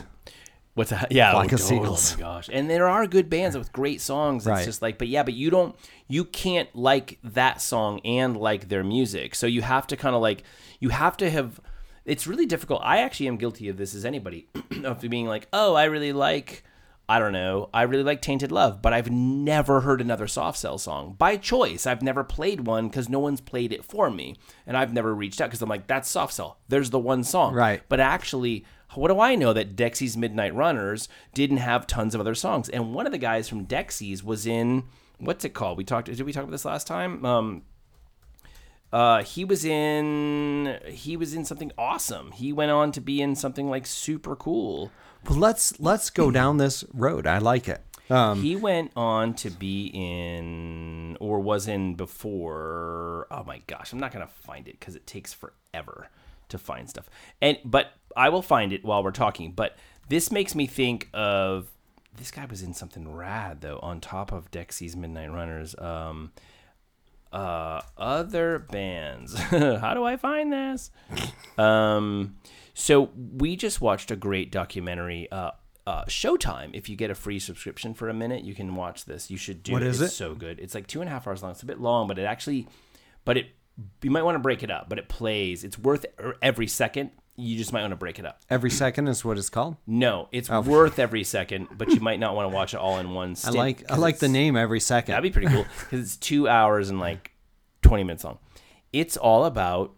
What's that? Yeah, Flock oh, of Seagulls. Oh my gosh! And there are good bands with great songs. It's Right. just like, but yeah, but you don't, you can't like that song and like their music. So you have to kind of like, you have to have. It's really difficult. I actually am guilty of this as anybody of being like, oh, I really like. I don't know. I really like Tainted Love, but I've never heard another Soft Cell song by choice. I've never played one because no one's played it for me, and I've never reached out because I'm like, that's Soft Cell. There's the one song, Right. But actually, what do I know that Dexy's Midnight Runners didn't have tons of other songs? And one of the guys from Dexy's was in what's it called? We talked. Did we talk about this last time? Um, uh, he was in he was in something awesome. He went on to be in something like super cool. Well, let's let's go down this road. I like it. Um, he went on to be in or was in before. Oh my gosh, I'm not gonna find it because it takes forever to find stuff. And but I will find it while we're talking. But this makes me think of this guy was in something rad though. On top of Dexy's Midnight Runners, um, uh, other bands. How do I find this? Um, so we just watched a great documentary. Uh, uh, Showtime. If you get a free subscription for a minute, you can watch this. You should do. What it. is it? So good. It's like two and a half hours long. It's a bit long, but it actually, but it you might want to break it up. But it plays. It's worth every second. You just might want to break it up. every second is what it's called. No, it's worth every second, but you might not want to watch it all in one. I like I like the name every second. That'd be pretty cool because it's two hours and like twenty minutes long. It's all about.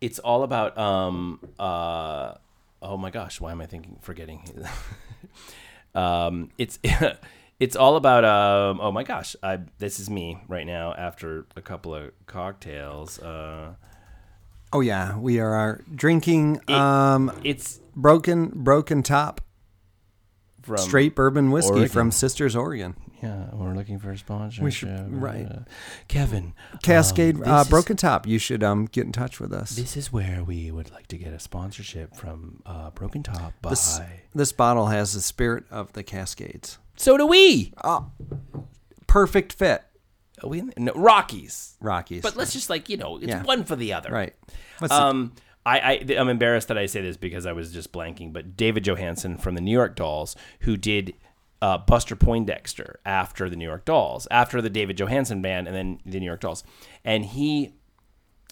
It's all about. Um. Uh. Oh my gosh! Why am I thinking? Forgetting. um. It's. It's all about. Um. Oh my gosh! I. This is me right now after a couple of cocktails. Uh. oh yeah, we are drinking um It's broken broken top from straight bourbon whiskey Oregon. from Sisters Oregon. Yeah, we're looking for a sponsor. We should- right. Kevin. Cascade um, uh, this is- broken top. You should um get in touch with us. This is where we would like to get a sponsorship from uh, Broken Top by. This, this bottle has the spirit of the Cascades. so do we. Perfect fit. Are we in the, no, Rockies. Rockies. But let's just like you know, it's Yeah. one for the other. right. What's the- Um, I, I I'm embarrassed that I say this because I was just blanking, but David Johansen from the New York Dolls, who did uh, Buster Poindexter after the New York Dolls, after the David Johansen band, and then the New York Dolls, and he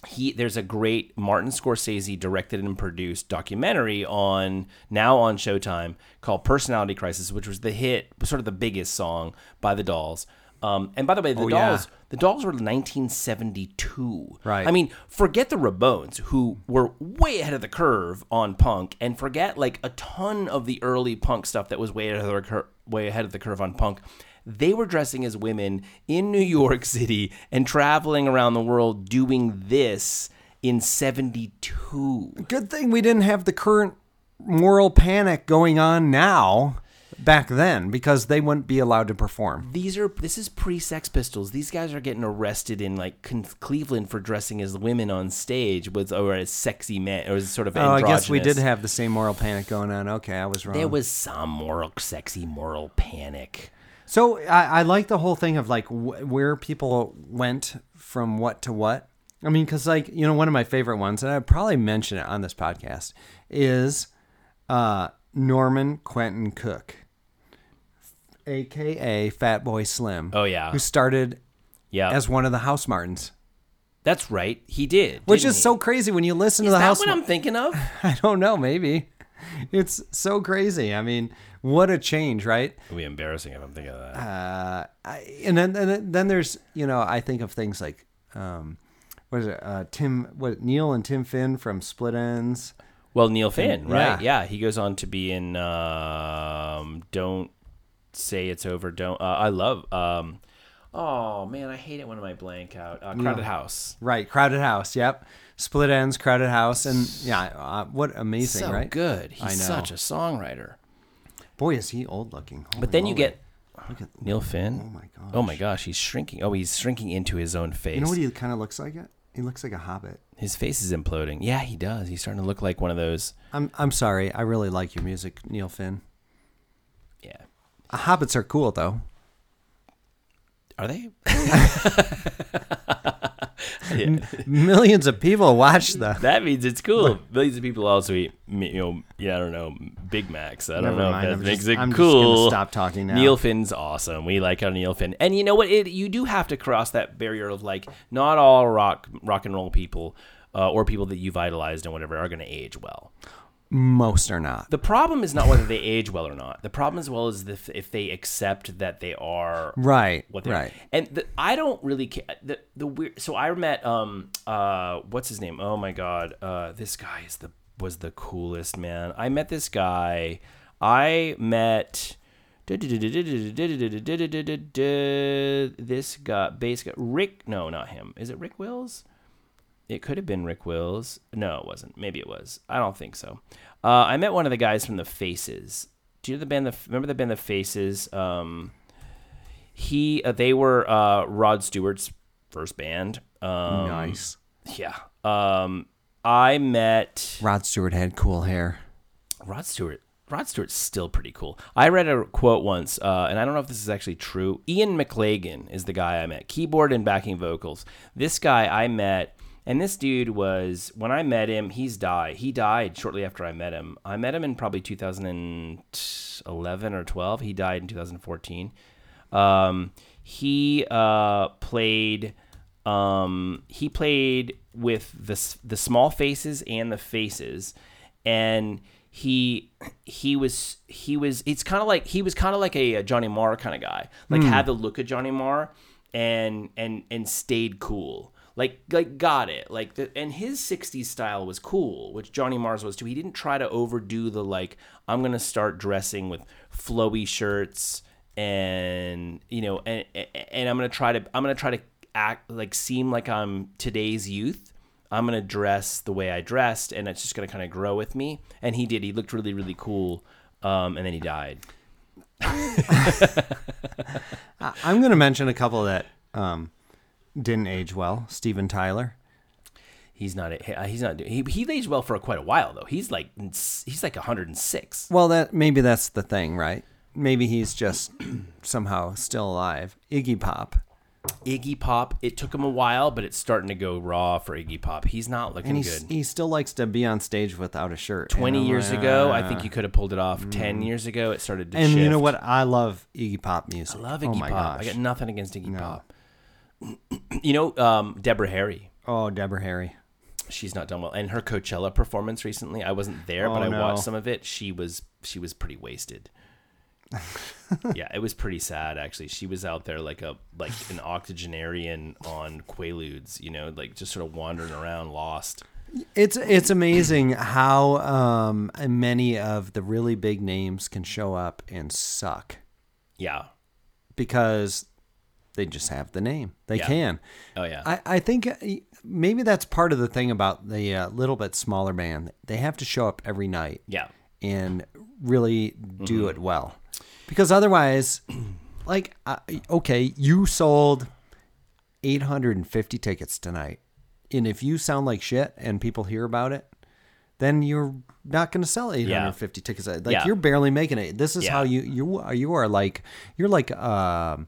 he there's a great Martin Scorsese directed and produced documentary on now on Showtime called Personality Crisis, which was the hit, sort of the biggest song by the Dolls. Um, and by the way, the Oh, yeah. Dolls, the Dolls were 1972. Right. I mean, forget the Ramones, who were way ahead of the curve on punk, and forget like a ton of the early punk stuff that was way ahead of the cur- way ahead of the curve on punk. They were dressing as women in New York City and traveling around the world doing this in 72. Good thing we didn't have the current moral panic going on now back then because they wouldn't be allowed to perform. These are this is pre-Sex Pistols. These guys are getting arrested in like Con- Cleveland for dressing as women on stage with or as sexy men or as sort of Oh, I guess we did have the same moral panic going on. Okay, I was wrong. There was some moral, sexy moral panic. So I, I like the whole thing of like wh- where people went from what to what. I mean, because like you know, one of my favorite ones, and I probably mentioned it on this podcast, is uh, Norman Quentin Cook, aka Fatboy Slim. Oh, yeah. who started Yeah, as one of the Housemartins, that's right. He did, which is he? so crazy when you listen Is to the that House. what Mar- I'm thinking of? I don't know, maybe. It's so crazy. I mean, what a change, right? It'd be embarrassing if I'm thinking of that. uh, I, and then and then- there's you know I think of things like um, what is it uh, Tim what Neil and Tim Finn from Split Enz Well, Neil Finn, right? yeah. Yeah. he goes on to be in um, Don't Say It's Over. Don't. Uh, I love. Um, oh man, I hate it when I blank out. Uh, Crowded House. Right, Crowded House. Yep, Split Enz, Crowded House, and yeah, uh, what amazing, So right? good. I He's know. such a songwriter. Boy, is he old looking. But then you get look at Neil Finn. Oh my gosh. Oh my gosh, he's shrinking. Oh, he's shrinking into his own face. You know what he kind of looks like? It. He looks like a hobbit. his face is imploding. Yeah, he does. He's starting to look like one of those. I'm I'm sorry. I really like your music, Neil Finn. Yeah. Uh, hobbits are cool though. Are they? Millions of people watch the. That means it's cool. Millions of people also eat, you know, yeah, I don't know, Big Macs. I don't Never know mind, if I'm makes just- it I'm just cool. stop talking now. Neil Finn's awesome. We like our Neil Finn, and you know what? It, you do have to cross that barrier of like, not all rock rock and roll people. Uh, or people that you've idolized and whatever are going to age well. Most are not. The problem is not whether they age well or not. The problem as well is if, if they accept that they are Right. what they right. are. And the, I don't really care. The the weird. So I met um uh what's his name? Oh my god. Uh, this guy is the was the coolest man. I met this guy. I met. This guy, bass guy, Rick. No, not him. Is it Rick Wills? It could have been Rick Wills. No, it wasn't. Maybe it was. I don't think so. Uh, I met one of the guys from the Faces. Do you know the band? The remember the band the Faces? Um, he uh, they were uh, Rod Stewart's first band. Um, nice. Yeah. Um, I met Rod Stewart had cool hair. Rod Stewart. Rod Stewart's still pretty cool. I read a quote once, uh, and I don't know if this is actually true. Ian McLagan is the guy I met, keyboard and backing vocals. This guy I met, and this dude was when I met him. He's died. He died shortly after I met him. I met him in probably 2011 or 12. He died in 2014. Um, he uh, played. Um, he played with the the small faces and the faces, and he he was he was it's kind of like he was kind of like a, a Johnny Marr kind of guy, like had the look of Johnny Marr, and and and stayed cool. Like, like got it. Like, the, and his '60s style was cool, which Johnny Marr's was too. He didn't try to overdo the like. I'm gonna start dressing with flowy shirts and you know and and I'm gonna try to I'm gonna try to act like seem like I'm today's youth. I'm gonna dress the way I dressed, and it's just gonna kind of grow with me. And he did. He looked really really cool. Um, and then he died. I'm to mention a couple that um, didn't age well. Steven Tyler. He's not. A, he's not. He he aged well for quite a while though. He's like he's like 106. Well, that maybe that's the thing, right? Maybe he's just somehow still alive. Iggy Pop. Iggy Pop. It took him a while, but it's starting to go raw for Iggy Pop. He's not looking And good. he still likes to be on stage without a shirt. 20 And years like, ago, I "Ah." think you could have pulled it off. 10 years ago, it started to And you know what? I love Iggy Pop music. I love oh Iggy my Pop. I got nothing against Iggy Pop. you know, um, Deborah Harry. oh, Deborah Harry. She's not done well. And her Coachella performance recently, I wasn't there, but Oh, I no. watched some of it. She was she was pretty wasted. yeah, it was pretty sad actually. She was out there like a like an octogenarian on Quaaludes, you know, like just sort of wandering around lost. It's it's amazing how um, many of the really big names can show up and suck Yeah. because they just have the name. They Yeah. can. Oh yeah. I, I think uh, maybe that's part of the thing about the uh, little bit smaller band. They have to show up every night yeah. and really do Mm-hmm. it well. Because otherwise, like, uh, okay, you sold 850 tickets tonight. And if you sound like shit and people hear about it, then you're not going to sell 850 tickets. Like Yeah. you're barely making it. This is Yeah. how you you are you are like you're like um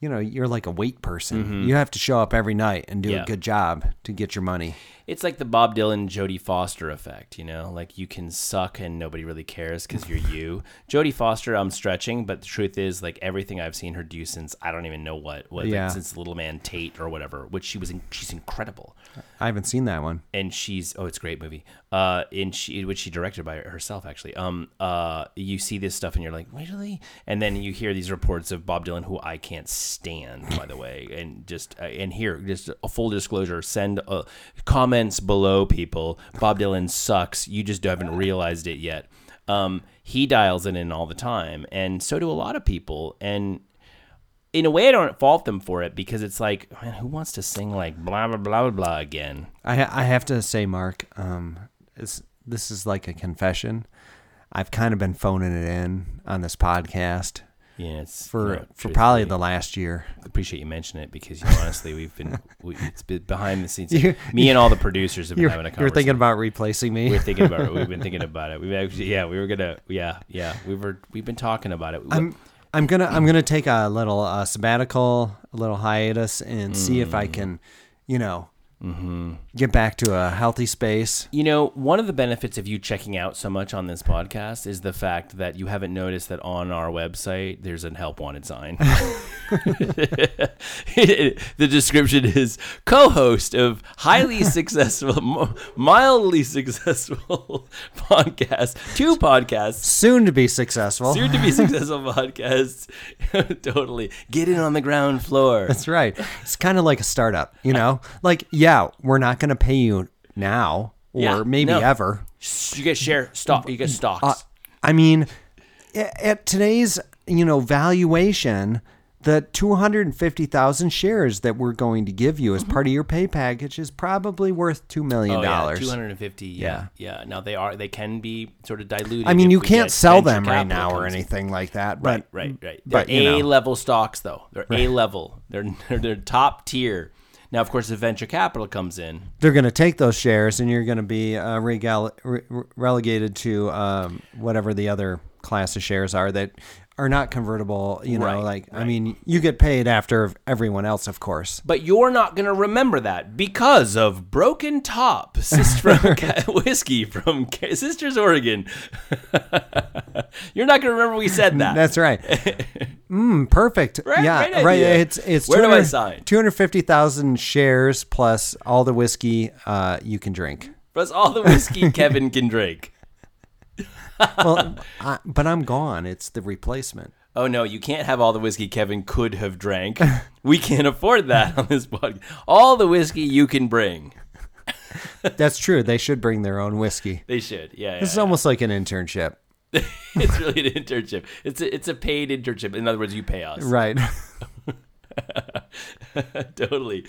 you know, you're like a weight person. You have to show up every night and do Mm-hmm. Yeah. a good job to get your money. It's like the Bob Dylan Jodie Foster effect, you know? Like you can suck and nobody really cares because you're you. Jodie Foster, I'm stretching, but the truth is, like everything I've seen her do since I don't even know what, what like, since Little Man Tate or whatever, which she was, in, she's incredible, I haven't seen that one. and she's oh, it's a great movie. Uh, and she which she directed by herself actually. Um, uh, you see this stuff and you're like, really? And then you hear these reports of Bob Dylan, who I can't stand, by the way. And just uh, and here, just a full disclosure: send uh, comments below, people. Bob Dylan sucks. You just haven't realized it yet. Um, he dials it in all the time, and so do a lot of people. And in a way, I don't fault them for it because it's like, man, who wants to sing like blah blah blah blah blah again? I ha- I have to say, Mark, um, this is like a confession. I've kind of been phoning it in on this podcast Yeah, it's for you know, for probably the last year. appreciate you mentioning it because you know, honestly we've been we, it's been behind the scenes. You- Me and all the producers have been having a you're thinking about replacing me. we're thinking about it. We've been thinking about it. We've actually yeah we were gonna yeah yeah we were we've been talking about it. I'm I'm gonna I'm gonna take a little uh, sabbatical, a little hiatus, and see if I Mm. can, you know, Mm-hmm. get back to a healthy space. You know, one of the benefits of you checking out so much on this podcast is the fact that you haven't noticed that on our website there's a help wanted sign. the description is co-host of highly successful, mildly successful podcast, two podcasts, Soon to be successful. soon to be successful podcasts. totally get in on the ground floor. That's right. It's kind of like a startup, you know. Like, yeah, we're not gonna pay you now or Yeah, maybe no. ever. You get share stock. You get stocks. Uh, I mean, at today's you know valuation, the two hundred and fifty thousand shares that we're going to give you as part of your pay package is probably worth two million Mm-hmm. Oh, yeah, dollars. two hundred and fifty. Yeah, yeah. Now they are. They can be sort of diluted. I mean, you can't sell them right now or anything like that. Right, But right, right. They're But you know, A level stocks, though. They're A level. They're, they're they're top tier. Now, of course, if venture capital comes in, they're going to take those shares, and you're going to be uh, re- relegated to um, whatever the other class of shares are that are not convertible. You know, Right, like I mean, you get paid after everyone else, of course. but you're not going to remember that because of Broken Top, sister whiskey from Sisters, Oregon. you're not going to remember we said that. That's right. Mm, perfect. Right- yeah, right right. It's it's Where do I sign? Two hundred fifty thousand shares plus all the whiskey uh, you can drink. Plus all the whiskey Kevin can drink. Well, I, but I'm gone. It's the replacement. Oh no, you can't have all the whiskey Kevin could have drank. we can't afford that on this podcast. All the whiskey you can bring. That's true. They should bring their own whiskey. They should. Yeah. yeah, This is yeah. almost like an internship, it's really an internship. It's a, it's a paid internship. In other words, you pay us. right? totally.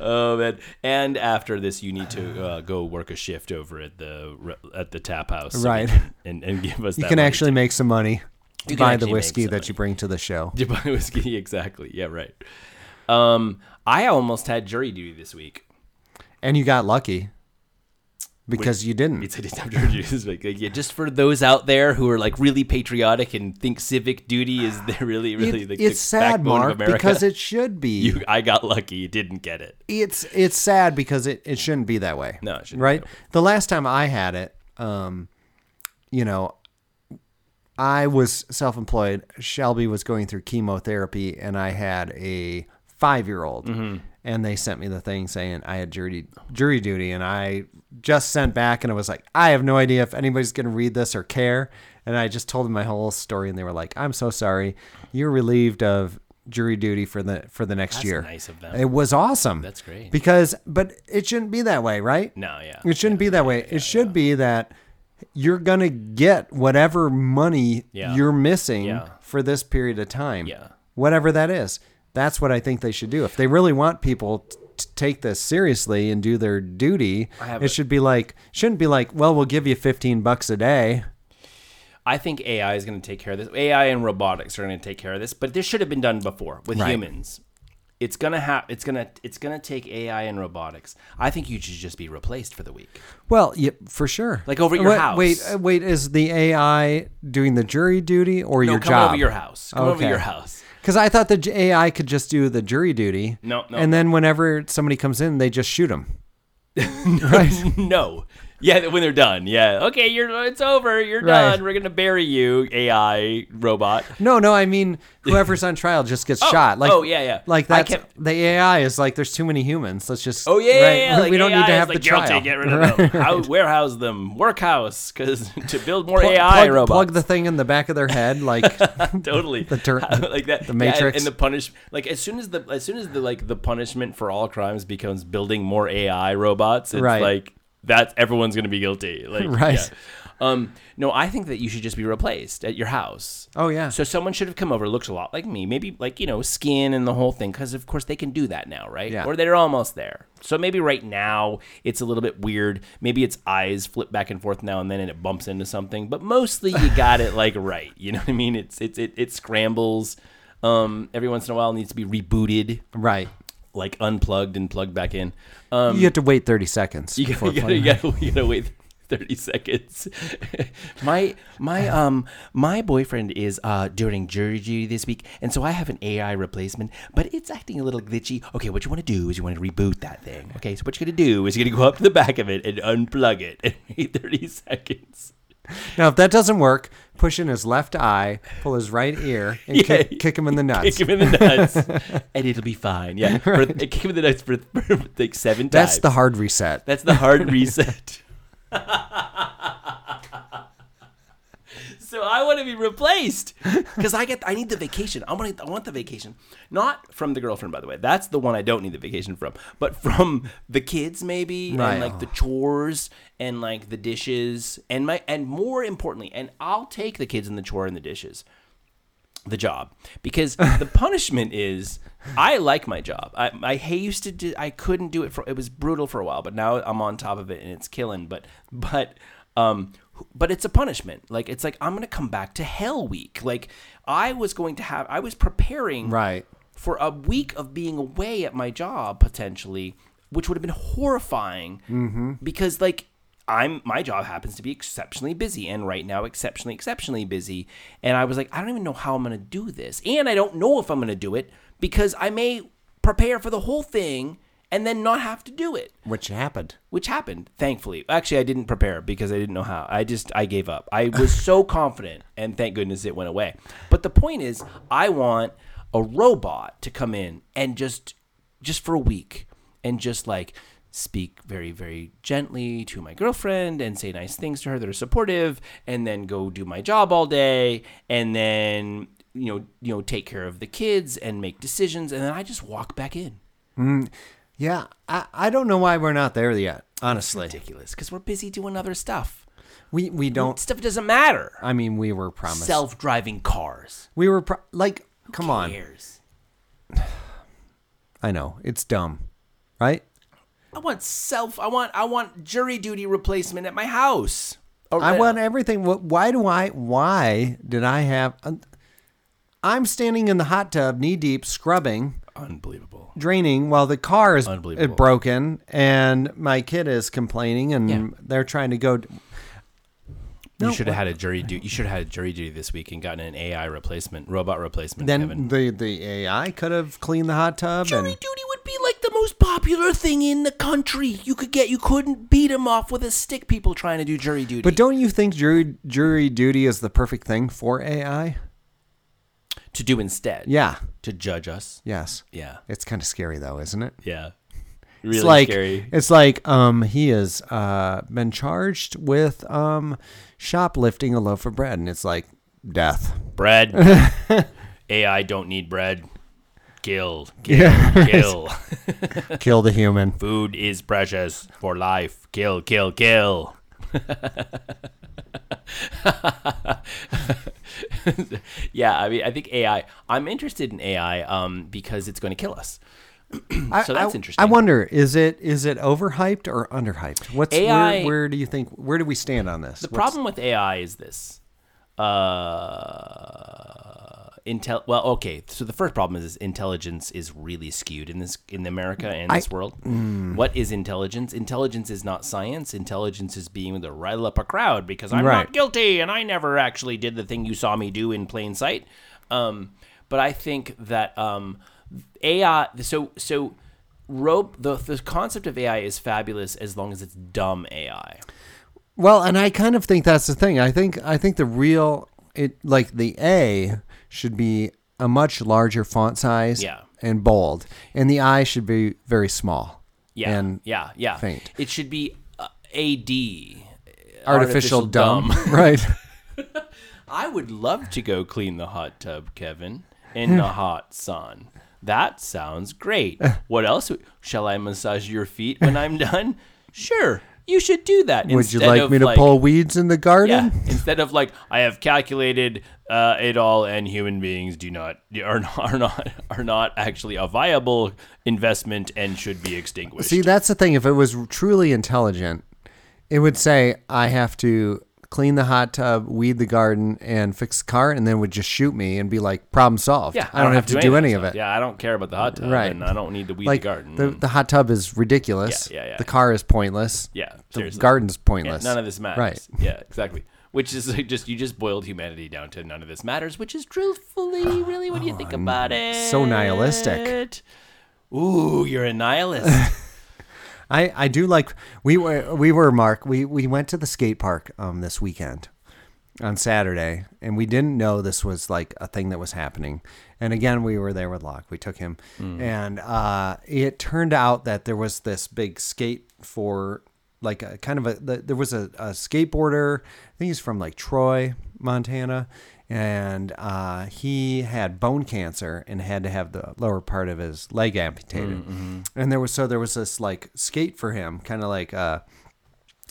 Oh man. And after this, you need to uh, go work a shift over at the at the tap house, Right. And, and give us. You can actually make some money You by the whiskey that you bring to the show. You buy whiskey. Exactly. Yeah. Right. Um, I almost had jury duty this week. And you got lucky because you didn't. It's I didn't have duty this. Like, yeah, just for those out there who are like really patriotic and think civic duty is the really, really It- the, it's the sad, Mark, of America. because it should be. you, I got lucky. You didn't get it. it's it's sad because it, it shouldn't be that way. No, it shouldn't be right? The last time I had it, um, you know, I was self-employed. Shelby was going through chemotherapy, and I had a five-year-old, Mm-hmm. And they sent me the thing saying I had jury jury duty, and I just sent back, and I was like, I have no idea if anybody's going to read this or care, and I just told them my whole story, and they were like, I'm so sorry, you're relieved of jury duty for the for the next That's year. nice of them. It was awesome. That's great. Because, but it shouldn't be that way, right? No, yeah. It shouldn't be that way. it should be that you're going to get whatever money Yeah. you're missing Yeah. for this period of time. Yeah. Whatever that is. That's what I think they should do. If they really want people t- to take this seriously and do their duty, it should be like, shouldn't be like, well, we'll give you 15 bucks a day. I think AI is going to take care of this. AI and robotics are going to take care of this, but this should have been done before with Right. humans. It's gonna have. It's gonna. It's gonna take AI and robotics. I think you should just be replaced for the week. Well, yeah, for sure. Like over at your wait, house. Wait, wait, is the AI doing the jury duty or No, your come job? over your house. Come over your house. Because I thought the AI could just do the jury duty. No, no, And then whenever somebody comes in, they just shoot them. right? no, Yeah, when they're done. Yeah. Okay, you're it's over. You're Right. done. We're gonna bury you, AI robot. No, no, I mean whoever's on trial just gets oh, shot. Like, oh, yeah, yeah. Like I that's kept- the AI is like there's too many humans. Let's just Oh yeah, right, yeah, yeah. Like, we don't AI need to is, have like, the trial. guilty. Get rid of them. How, warehouse them. Workhouse, because to build more Plug- AI plug, robots. plug the thing in the back of their head, like totally the tur- like that the Yeah, Matrix. and the punish like as soon as the as soon as the like the punishment for all crimes becomes building more AI robots, it's Right. like that's everyone's gonna be guilty. Like Right. yeah. Um, no, I think that you should just be replaced at your house. oh yeah, So someone should have come over, looks a lot like me, maybe like you know skin and the whole thing, because of course they can do that now, right? Yeah. Or they're almost there. So maybe right now it's a little bit weird. Maybe its eyes flip back and forth now and then, and it bumps into something. But mostly you got it like right. You know what I mean? It's it's it, it scrambles. Um, every once in a while needs to be rebooted, right. Like unplugged and plugged back in. Um, you have to wait thirty seconds. you gotta, you, gotta, you, gotta, you gotta wait 30 seconds. my my um my boyfriend is uh during jury duty this week, and so I have an AI replacement, but it's acting a little glitchy. Okay, what you want to do is you want to reboot that thing. Okay, so what you're gonna do is you're gonna go up to the back of it and unplug it and wait 30 seconds. Now, if that doesn't work, push in his left eye, pull his right ear, and Yeah. kick, kick him in the nuts. Kick him in the nuts, and it'll be fine. Yeah, for, kick him in the nuts for, for like seven That's times. the hard reset. That's the hard reset. So I want to be replaced because I get I need the vacation. I want I want the vacation, not from the girlfriend by the way. That's the one I don't need the vacation from, but from the kids maybe Right. and like the chores and like the dishes and my and more importantly, and I'll take the kids and the chore and the dishes the job because the punishment is I like my job. I I hate- used to do I couldn't do it for it was brutal for a while, but now I'm on top of it and it's killing. But but um but it's a punishment. Like it's like I'm gonna come back to hell week. Like I was going to have I was preparing Right. for a week of being away at my job potentially, which would have been horrifying Mm-hmm. because like I'm my job happens to be exceptionally busy and right now exceptionally exceptionally busy and I was like I don't even know how I'm going to do this and I don't know if I'm going to do it because I may prepare for the whole thing and then not have to do it. Which happened. which happened thankfully. Actually i didn't prepare because i didn't know how. I just i gave up. I was so confident and thank goodness it went away. But the point is i want a robot to come in and just just for a week and just like speak very very gently to my girlfriend and say nice things to her that are supportive and then go do my job all day and then you know you know take care of the kids and make decisions and then i just walk back in mm. Yeah, I, I don't know why we're not there yet. Honestly, ridiculous because we're busy doing other stuff we we don't. stuff doesn't matter. I mean, we were promised. Self-driving cars. we were pro- like, come on. I know it's dumb, right? I want self. I want. I want jury duty replacement at my house. Or- I want everything. Why do I? Why did I have? Uh, I'm standing in the hot tub, knee deep, scrubbing, unbelievable. draining, while the car is Unbelievable. broken, and my kid is complaining, and Yeah. they're trying to go. you should have had a jury duty. You should have had a jury duty this week and gotten an AI replacement, robot replacement. Then Kevin. the the AI could have cleaned the hot tub, Jury and duty would be like the most popular thing in the country. You could get. You couldn't beat them off with a stick. People trying to do jury duty. but don't you think jury jury duty is the perfect thing for AI? To do instead. Yeah. To judge us. Yes. Yeah. It's kind of scary though, isn't it? Yeah. Really it's like scary. it's like um he has uh been charged with um shoplifting a loaf of bread and it's like death. bread. AI don't need bread. Kill, kill, kill. Kill the human. Food is precious for life. Kill, kill, kill. yeah, I mean, I think AI. I'm interested in AI um, because it's going to kill us. So that's I- interesting. I wonder is it is it overhyped or underhyped? What's AI where, where do you think where do we stand on this? The What's- problem with AI is this. Uh, intel. Well, okay. So the first problem is, is intelligence is really skewed in this in America and this world. mm. What is intelligence? Intelligence is not science. Intelligence is being able to rile up a crowd because I'm Right. not guilty and I never actually did the thing you saw me do in plain sight. Um, but I think that um, AI. So so. Rope, the, the concept of AI is fabulous as long as it's dumb AI. Well, and I kind of think that's the thing. I think I think the real it like the A should be a much larger font size Yeah. and bold, and the I should be very small. Yeah, and yeah, yeah. faint. It should be uh, AD. artificial, dumb, right? I would love to go clean the hot tub, Kevin, in the hot sun. That sounds great. What else? Shall I massage your feet when I'm done? Sure, you should do that. Would you like me to pull weeds in the garden? Yeah, instead of like I have calculated uh, it all, and human beings do not are not are not are not actually a viable investment and should be extinguished. See, that's the thing. If it was truly intelligent, it would say, "I have to clean the hot tub, weed the garden, and fix the car," and then would just shoot me and be like, "Problem solved." yeah, I don't, have, to do any of it. Yeah, I don't care about the hot tub, Right. and I don't need to weed like the garden. The, the hot tub is ridiculous. Yeah, yeah, yeah. The car is pointless. yeah, The seriously. garden's Yeah, pointless. none of this matters. Right. Yeah, exactly. Which is like just you just boiled humanity down to none of this matters, which is truthfully really when you think about it. So nihilistic. Ooh, you're a nihilist. I, I do like we were we were Mark we we went to the skate park um this weekend on Saturday and we didn't know this was like a thing that was happening and again we were there with Locke we took him and uh it turned out that there was this big skate for like a kind of a the, there was a, a skateboarder think he's from like Troy Montana and uh, he had bone cancer and had to have the lower part of his leg amputated and there was so there was this like skate for him kind of like uh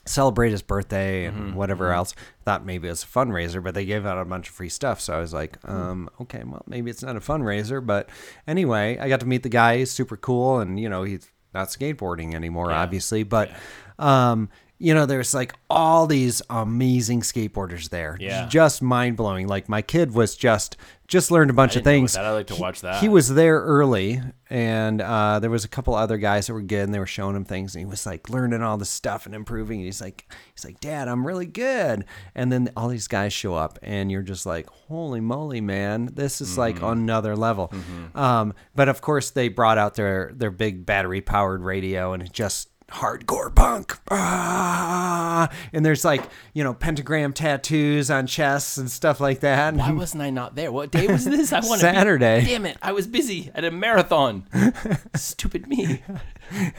celebrate his birthday and whatever else. Thought maybe it was a fundraiser, but they gave out a bunch of free stuff. So I was like, um, okay, well, maybe it's not a fundraiser. But anyway, I got to meet the guy. He's super cool. And, you know, he's not skateboarding anymore, obviously. But, um, you know, there's like all these amazing skateboarders there. Yeah. Just mind blowing. Like my kid was just, just learned a bunch of things. I'd like to watch that. He was there early, and uh, there was a couple other guys that were good, and they were showing him things, and he was like learning all this stuff and improving. And he's like, he's like, Dad, I'm really good. And then all these guys show up, and you're just like, holy moly, man, this is like on another level. Um, but of course, they brought out their their big battery powered radio, and it just hardcore punk ah! and there's like you know pentagram tattoos on chests and stuff like that Why wasn't I not there? What day was this? I want Saturday. Damn it! I was busy at a marathon. Stupid me.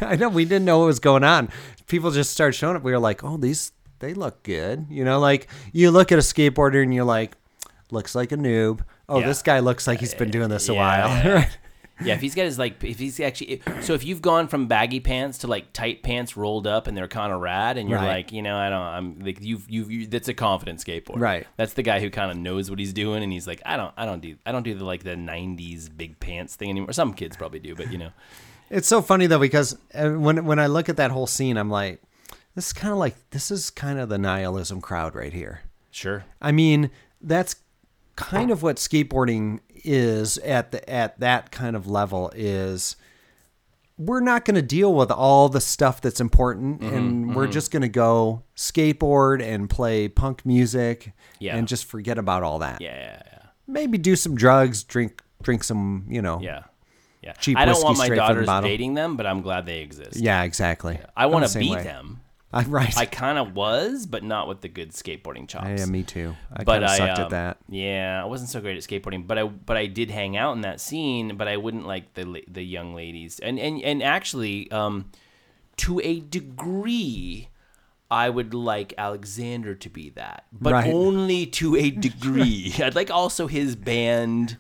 I know we didn't know what was going on. People just started showing up. We were like, "Oh, these they look good." You know, like you look at a skateboarder and you're like, "Looks like a noob." Oh, Yeah. this guy looks like he's been doing this a Yeah, while. yeah, yeah. Right. Yeah, if he's got his like, if he's actually, so if you've gone from baggy pants to like tight pants rolled up and they're kind of rad, and you're Right. like, you know, I don't, I'm like, you've, you've, you, that's a confident skateboarder, Right. That's the guy who kind of knows what he's doing, and he's like, I don't, I don't do, I don't do the like the '90s big pants thing anymore. Some kids probably do, but you know, It's so funny though because uh, when when I look at that whole scene, I'm like, this is kind of like this is kind of the nihilism crowd right here. sure, I mean, that's kind of what skateboarding is at the at that kind of level is we're not going to deal with all the stuff that's important Mm-hmm, and we're just going to go skateboard and play punk music Yeah. and just forget about all that. yeah, yeah, yeah. Maybe do some drugs, drink drink some, you know. Yeah. Yeah. Cheap I don't want my straight from the daughters dating them, but I'm glad they exist. Yeah, exactly. I I'm want to beat way. them. I, right. I kind of was, but not with the good skateboarding chops. yeah, me too. I kind of I sucked um, at that. Yeah, I wasn't so great at skateboarding, but I but I did hang out in that scene. But I wouldn't like the the young ladies, and and and actually, um, to a degree, I would like Alexander to be that, but Right. only to a degree. I'd like also his band.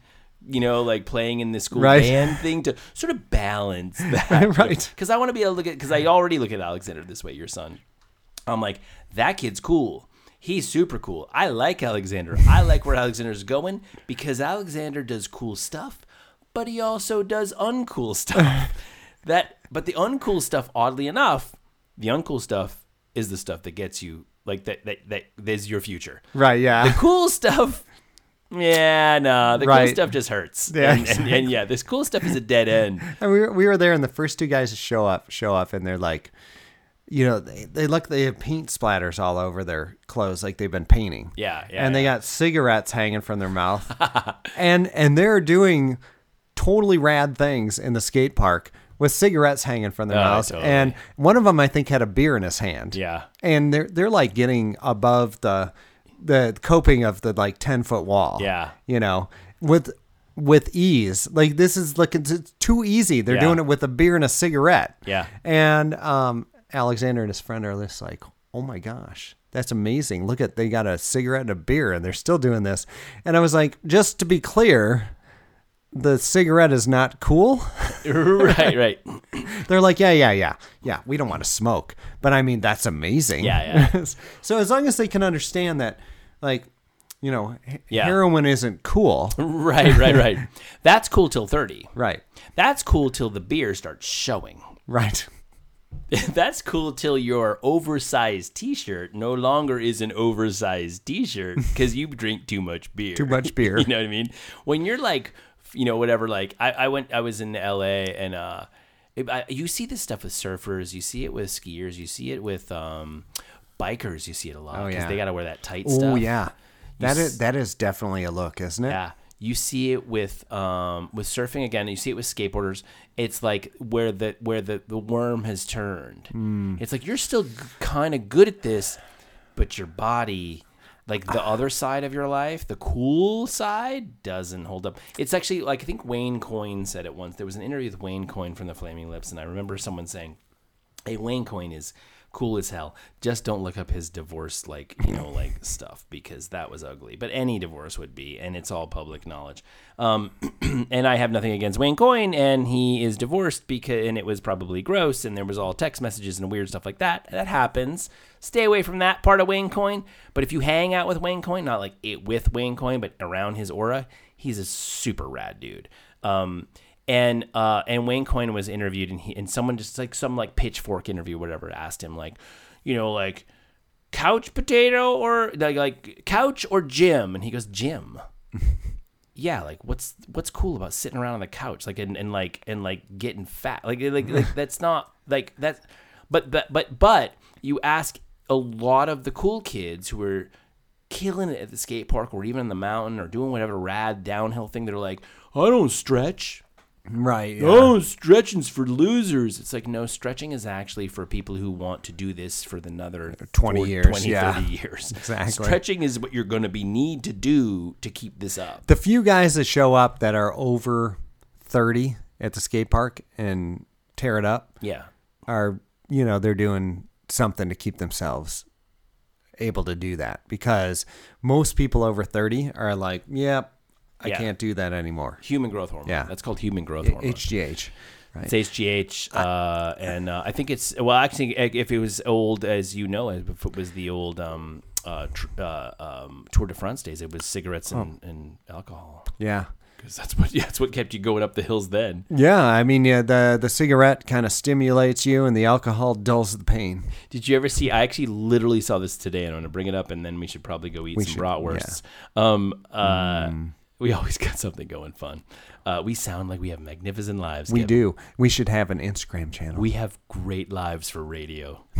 You know, like playing in the school Right. band thing to sort of balance that, Right. Because I want to be able to look at because I already look at Alexander this way, your son. I'm like, that kid's cool. He's super cool. I like Alexander. I like where Alexander's going because Alexander does cool stuff, but he also does uncool stuff. that but the uncool stuff, oddly enough, the uncool stuff is the stuff that gets you like that that that is your future. Right, yeah. The cool stuff yeah, no, the cool stuff just hurts. Yeah, and, and, and yeah, this cool stuff is a dead end. And we were, we were there, and the first two guys show up show up, and they're like, you know, they, they look they have paint splatters all over their clothes, like they've been painting. Yeah, yeah, And they got cigarettes hanging from their mouth, and and they're doing totally rad things in the skate park with cigarettes hanging from their Oh, mouths, totally. and one of them I think had a beer in his hand. Yeah. and they're they're like getting above the the coping of the like ten foot wall. Yeah. you know, with with ease. Like this is looking it's too easy. They're Yeah. doing it with a beer and a cigarette. Yeah. and um, Alexander and his friend are just like, oh my gosh. That's amazing. Look at they got a cigarette and a beer and they're still doing this. And I was like, just to be clear, the cigarette is not cool. right, right. They're like, yeah, yeah, yeah, yeah. We don't want to smoke, but I mean, that's amazing. Yeah, yeah. so as long as they can understand that, like, you know, Yeah. heroin isn't cool, Right, right, right. That's cool till 30. right? That's cool till the beer starts showing. Right. That's cool till your oversized t-shirt no longer is an oversized t-shirt because you drink too much beer. Too much beer. you know what I mean? When you're like, you know, whatever. Like I, I went, I was in L.A. and uh, it, I, you see this stuff with surfers. You see it with skiers. You see it with um, bikers. You see it a lot Oh, because yeah. they got to wear that tight Oh stuff. Oh yeah, that s- is that is definitely a look, isn't it? Yeah. You see it with um with surfing again, you see it with skateboarders. It's like where the where the, the worm has turned. Hmm. It's like you're still g- kind of good at this, but your body like the other side of your life, the cool side doesn't hold up. It's actually like I think Wayne Coyne said it once. There was an interview with Wayne Coyne from the Flaming Lips and I remember someone saying, "Hey, Wayne Coyne is cool as hell. Just don't look up his divorce, like you know, like stuff because that was ugly. But any divorce would be, and it's all public knowledge. Um, and I have nothing against Wayne Coyne, and he is divorced because, and it was probably gross, and there was all text messages and weird stuff like that. That happens. Stay away from that part of Wayne Coyne. But if you hang out with Wayne Coyne, not like it with Wayne Coyne, but around his aura, he's a super rad dude. Um, and uh, and Wayne Coyne was interviewed, and he and someone just like some like pitchfork interview, whatever, asked him like, you know, like couch potato or like, like couch or gym, and he goes gym. yeah, like what's what's cool about sitting around on the couch, like and, and like and like getting fat, like like, like that's not like that, but but but but you ask a lot of the cool kids who are killing it at the skate park or even in the mountain or doing whatever rad downhill thing, they're like, I don't stretch. Right. yeah. Oh, stretching's for losers. It's like no, stretching is actually for people who want to do this for the another 20 40, years, 20, yeah. 30 years. Exactly. Stretching is what you're going to be need to do to keep this up. The few guys that show up that are over 30 at the skate park and tear it up Yeah. are, you know, they're doing something to keep themselves able to do that because most people over 30 are like, yep, I Yeah. can't do that anymore. Human growth hormone. Yeah. That's called human growth hormone. HGH. Right. It's HGH, uh, and uh, I think it's well. Actually, if it was old as you know, if it was the old um, uh, tr- uh, um, Tour de France days, it was cigarettes and, and alcohol Yeah. because that's what yeah, that's what kept you going up the hills then. Yeah, I mean, yeah, the the cigarette kind of stimulates you, and the alcohol dulls the pain. Did you ever see? I actually literally saw this today, and I'm gonna bring it up, and then we should probably go eat We some should, bratwursts. Um, uh, we always got something going fun. Uh, we sound like we have magnificent lives. We Kevin. do. We should have an Instagram channel. We have great lives for radio,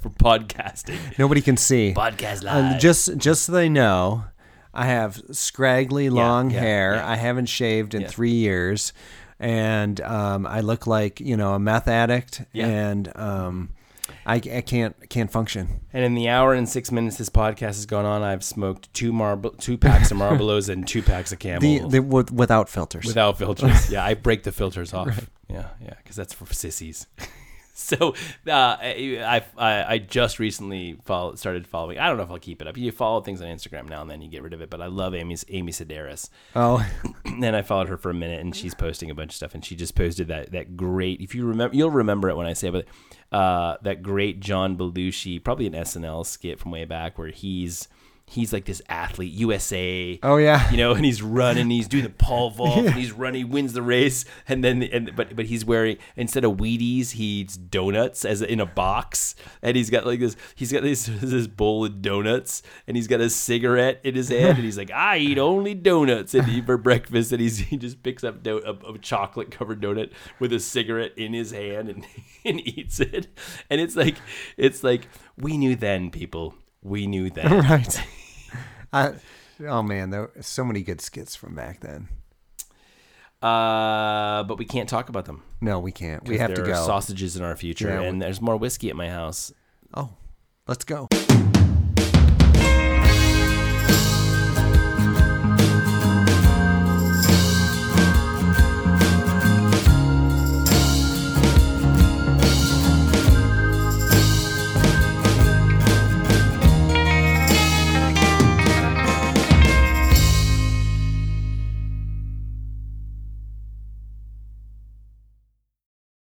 for podcasting. Nobody can see. Podcast Uh, live. just just so they know, I have scraggly long yeah, hair. yeah. I haven't shaved in Yeah. three years, and um, I look like you know a meth addict, Yeah. and um, I, I can't can't function. And in the hour and six minutes this podcast has gone on, I've smoked two marble, two packs of Marlboros and two packs of Camel The, the with, without filters. without filters. yeah, I break the filters off. Yeah, yeah, because that's for sissies. so uh, I, I I just recently follow, started following. I don't know if I'll keep it up. You follow things on Instagram now and then you get rid of it, but I love Amy's Amy Sedaris. oh, and I followed her for a minute, and she's posting a bunch of stuff, and she just posted that that great. If you remember, you'll remember it when I say, it, but uh, that great John Belushi, probably an SNL skit from way back, where he's he's like this athlete, USA. oh yeah. You know, and he's running, he's doing the pole vault, and he's running, he wins the race, and then and but but he's wearing instead of Wheaties, he eats donuts as in a box, and he's got like this, he's got this this bowl of donuts, and he's got a cigarette in his hand, and he's like, I eat only donuts, and he, for breakfast, and he's he just picks up do, a, a chocolate covered donut with a cigarette in his hand and and eats it, and it's like it's like we knew then, people, we knew then. right. I, oh man, there were so many good skits from back then. Uh, but we can't talk about them. No, we can't. We have to there are go. sausages in our future, Yeah, we- and there's more whiskey at my house. Oh, let's go.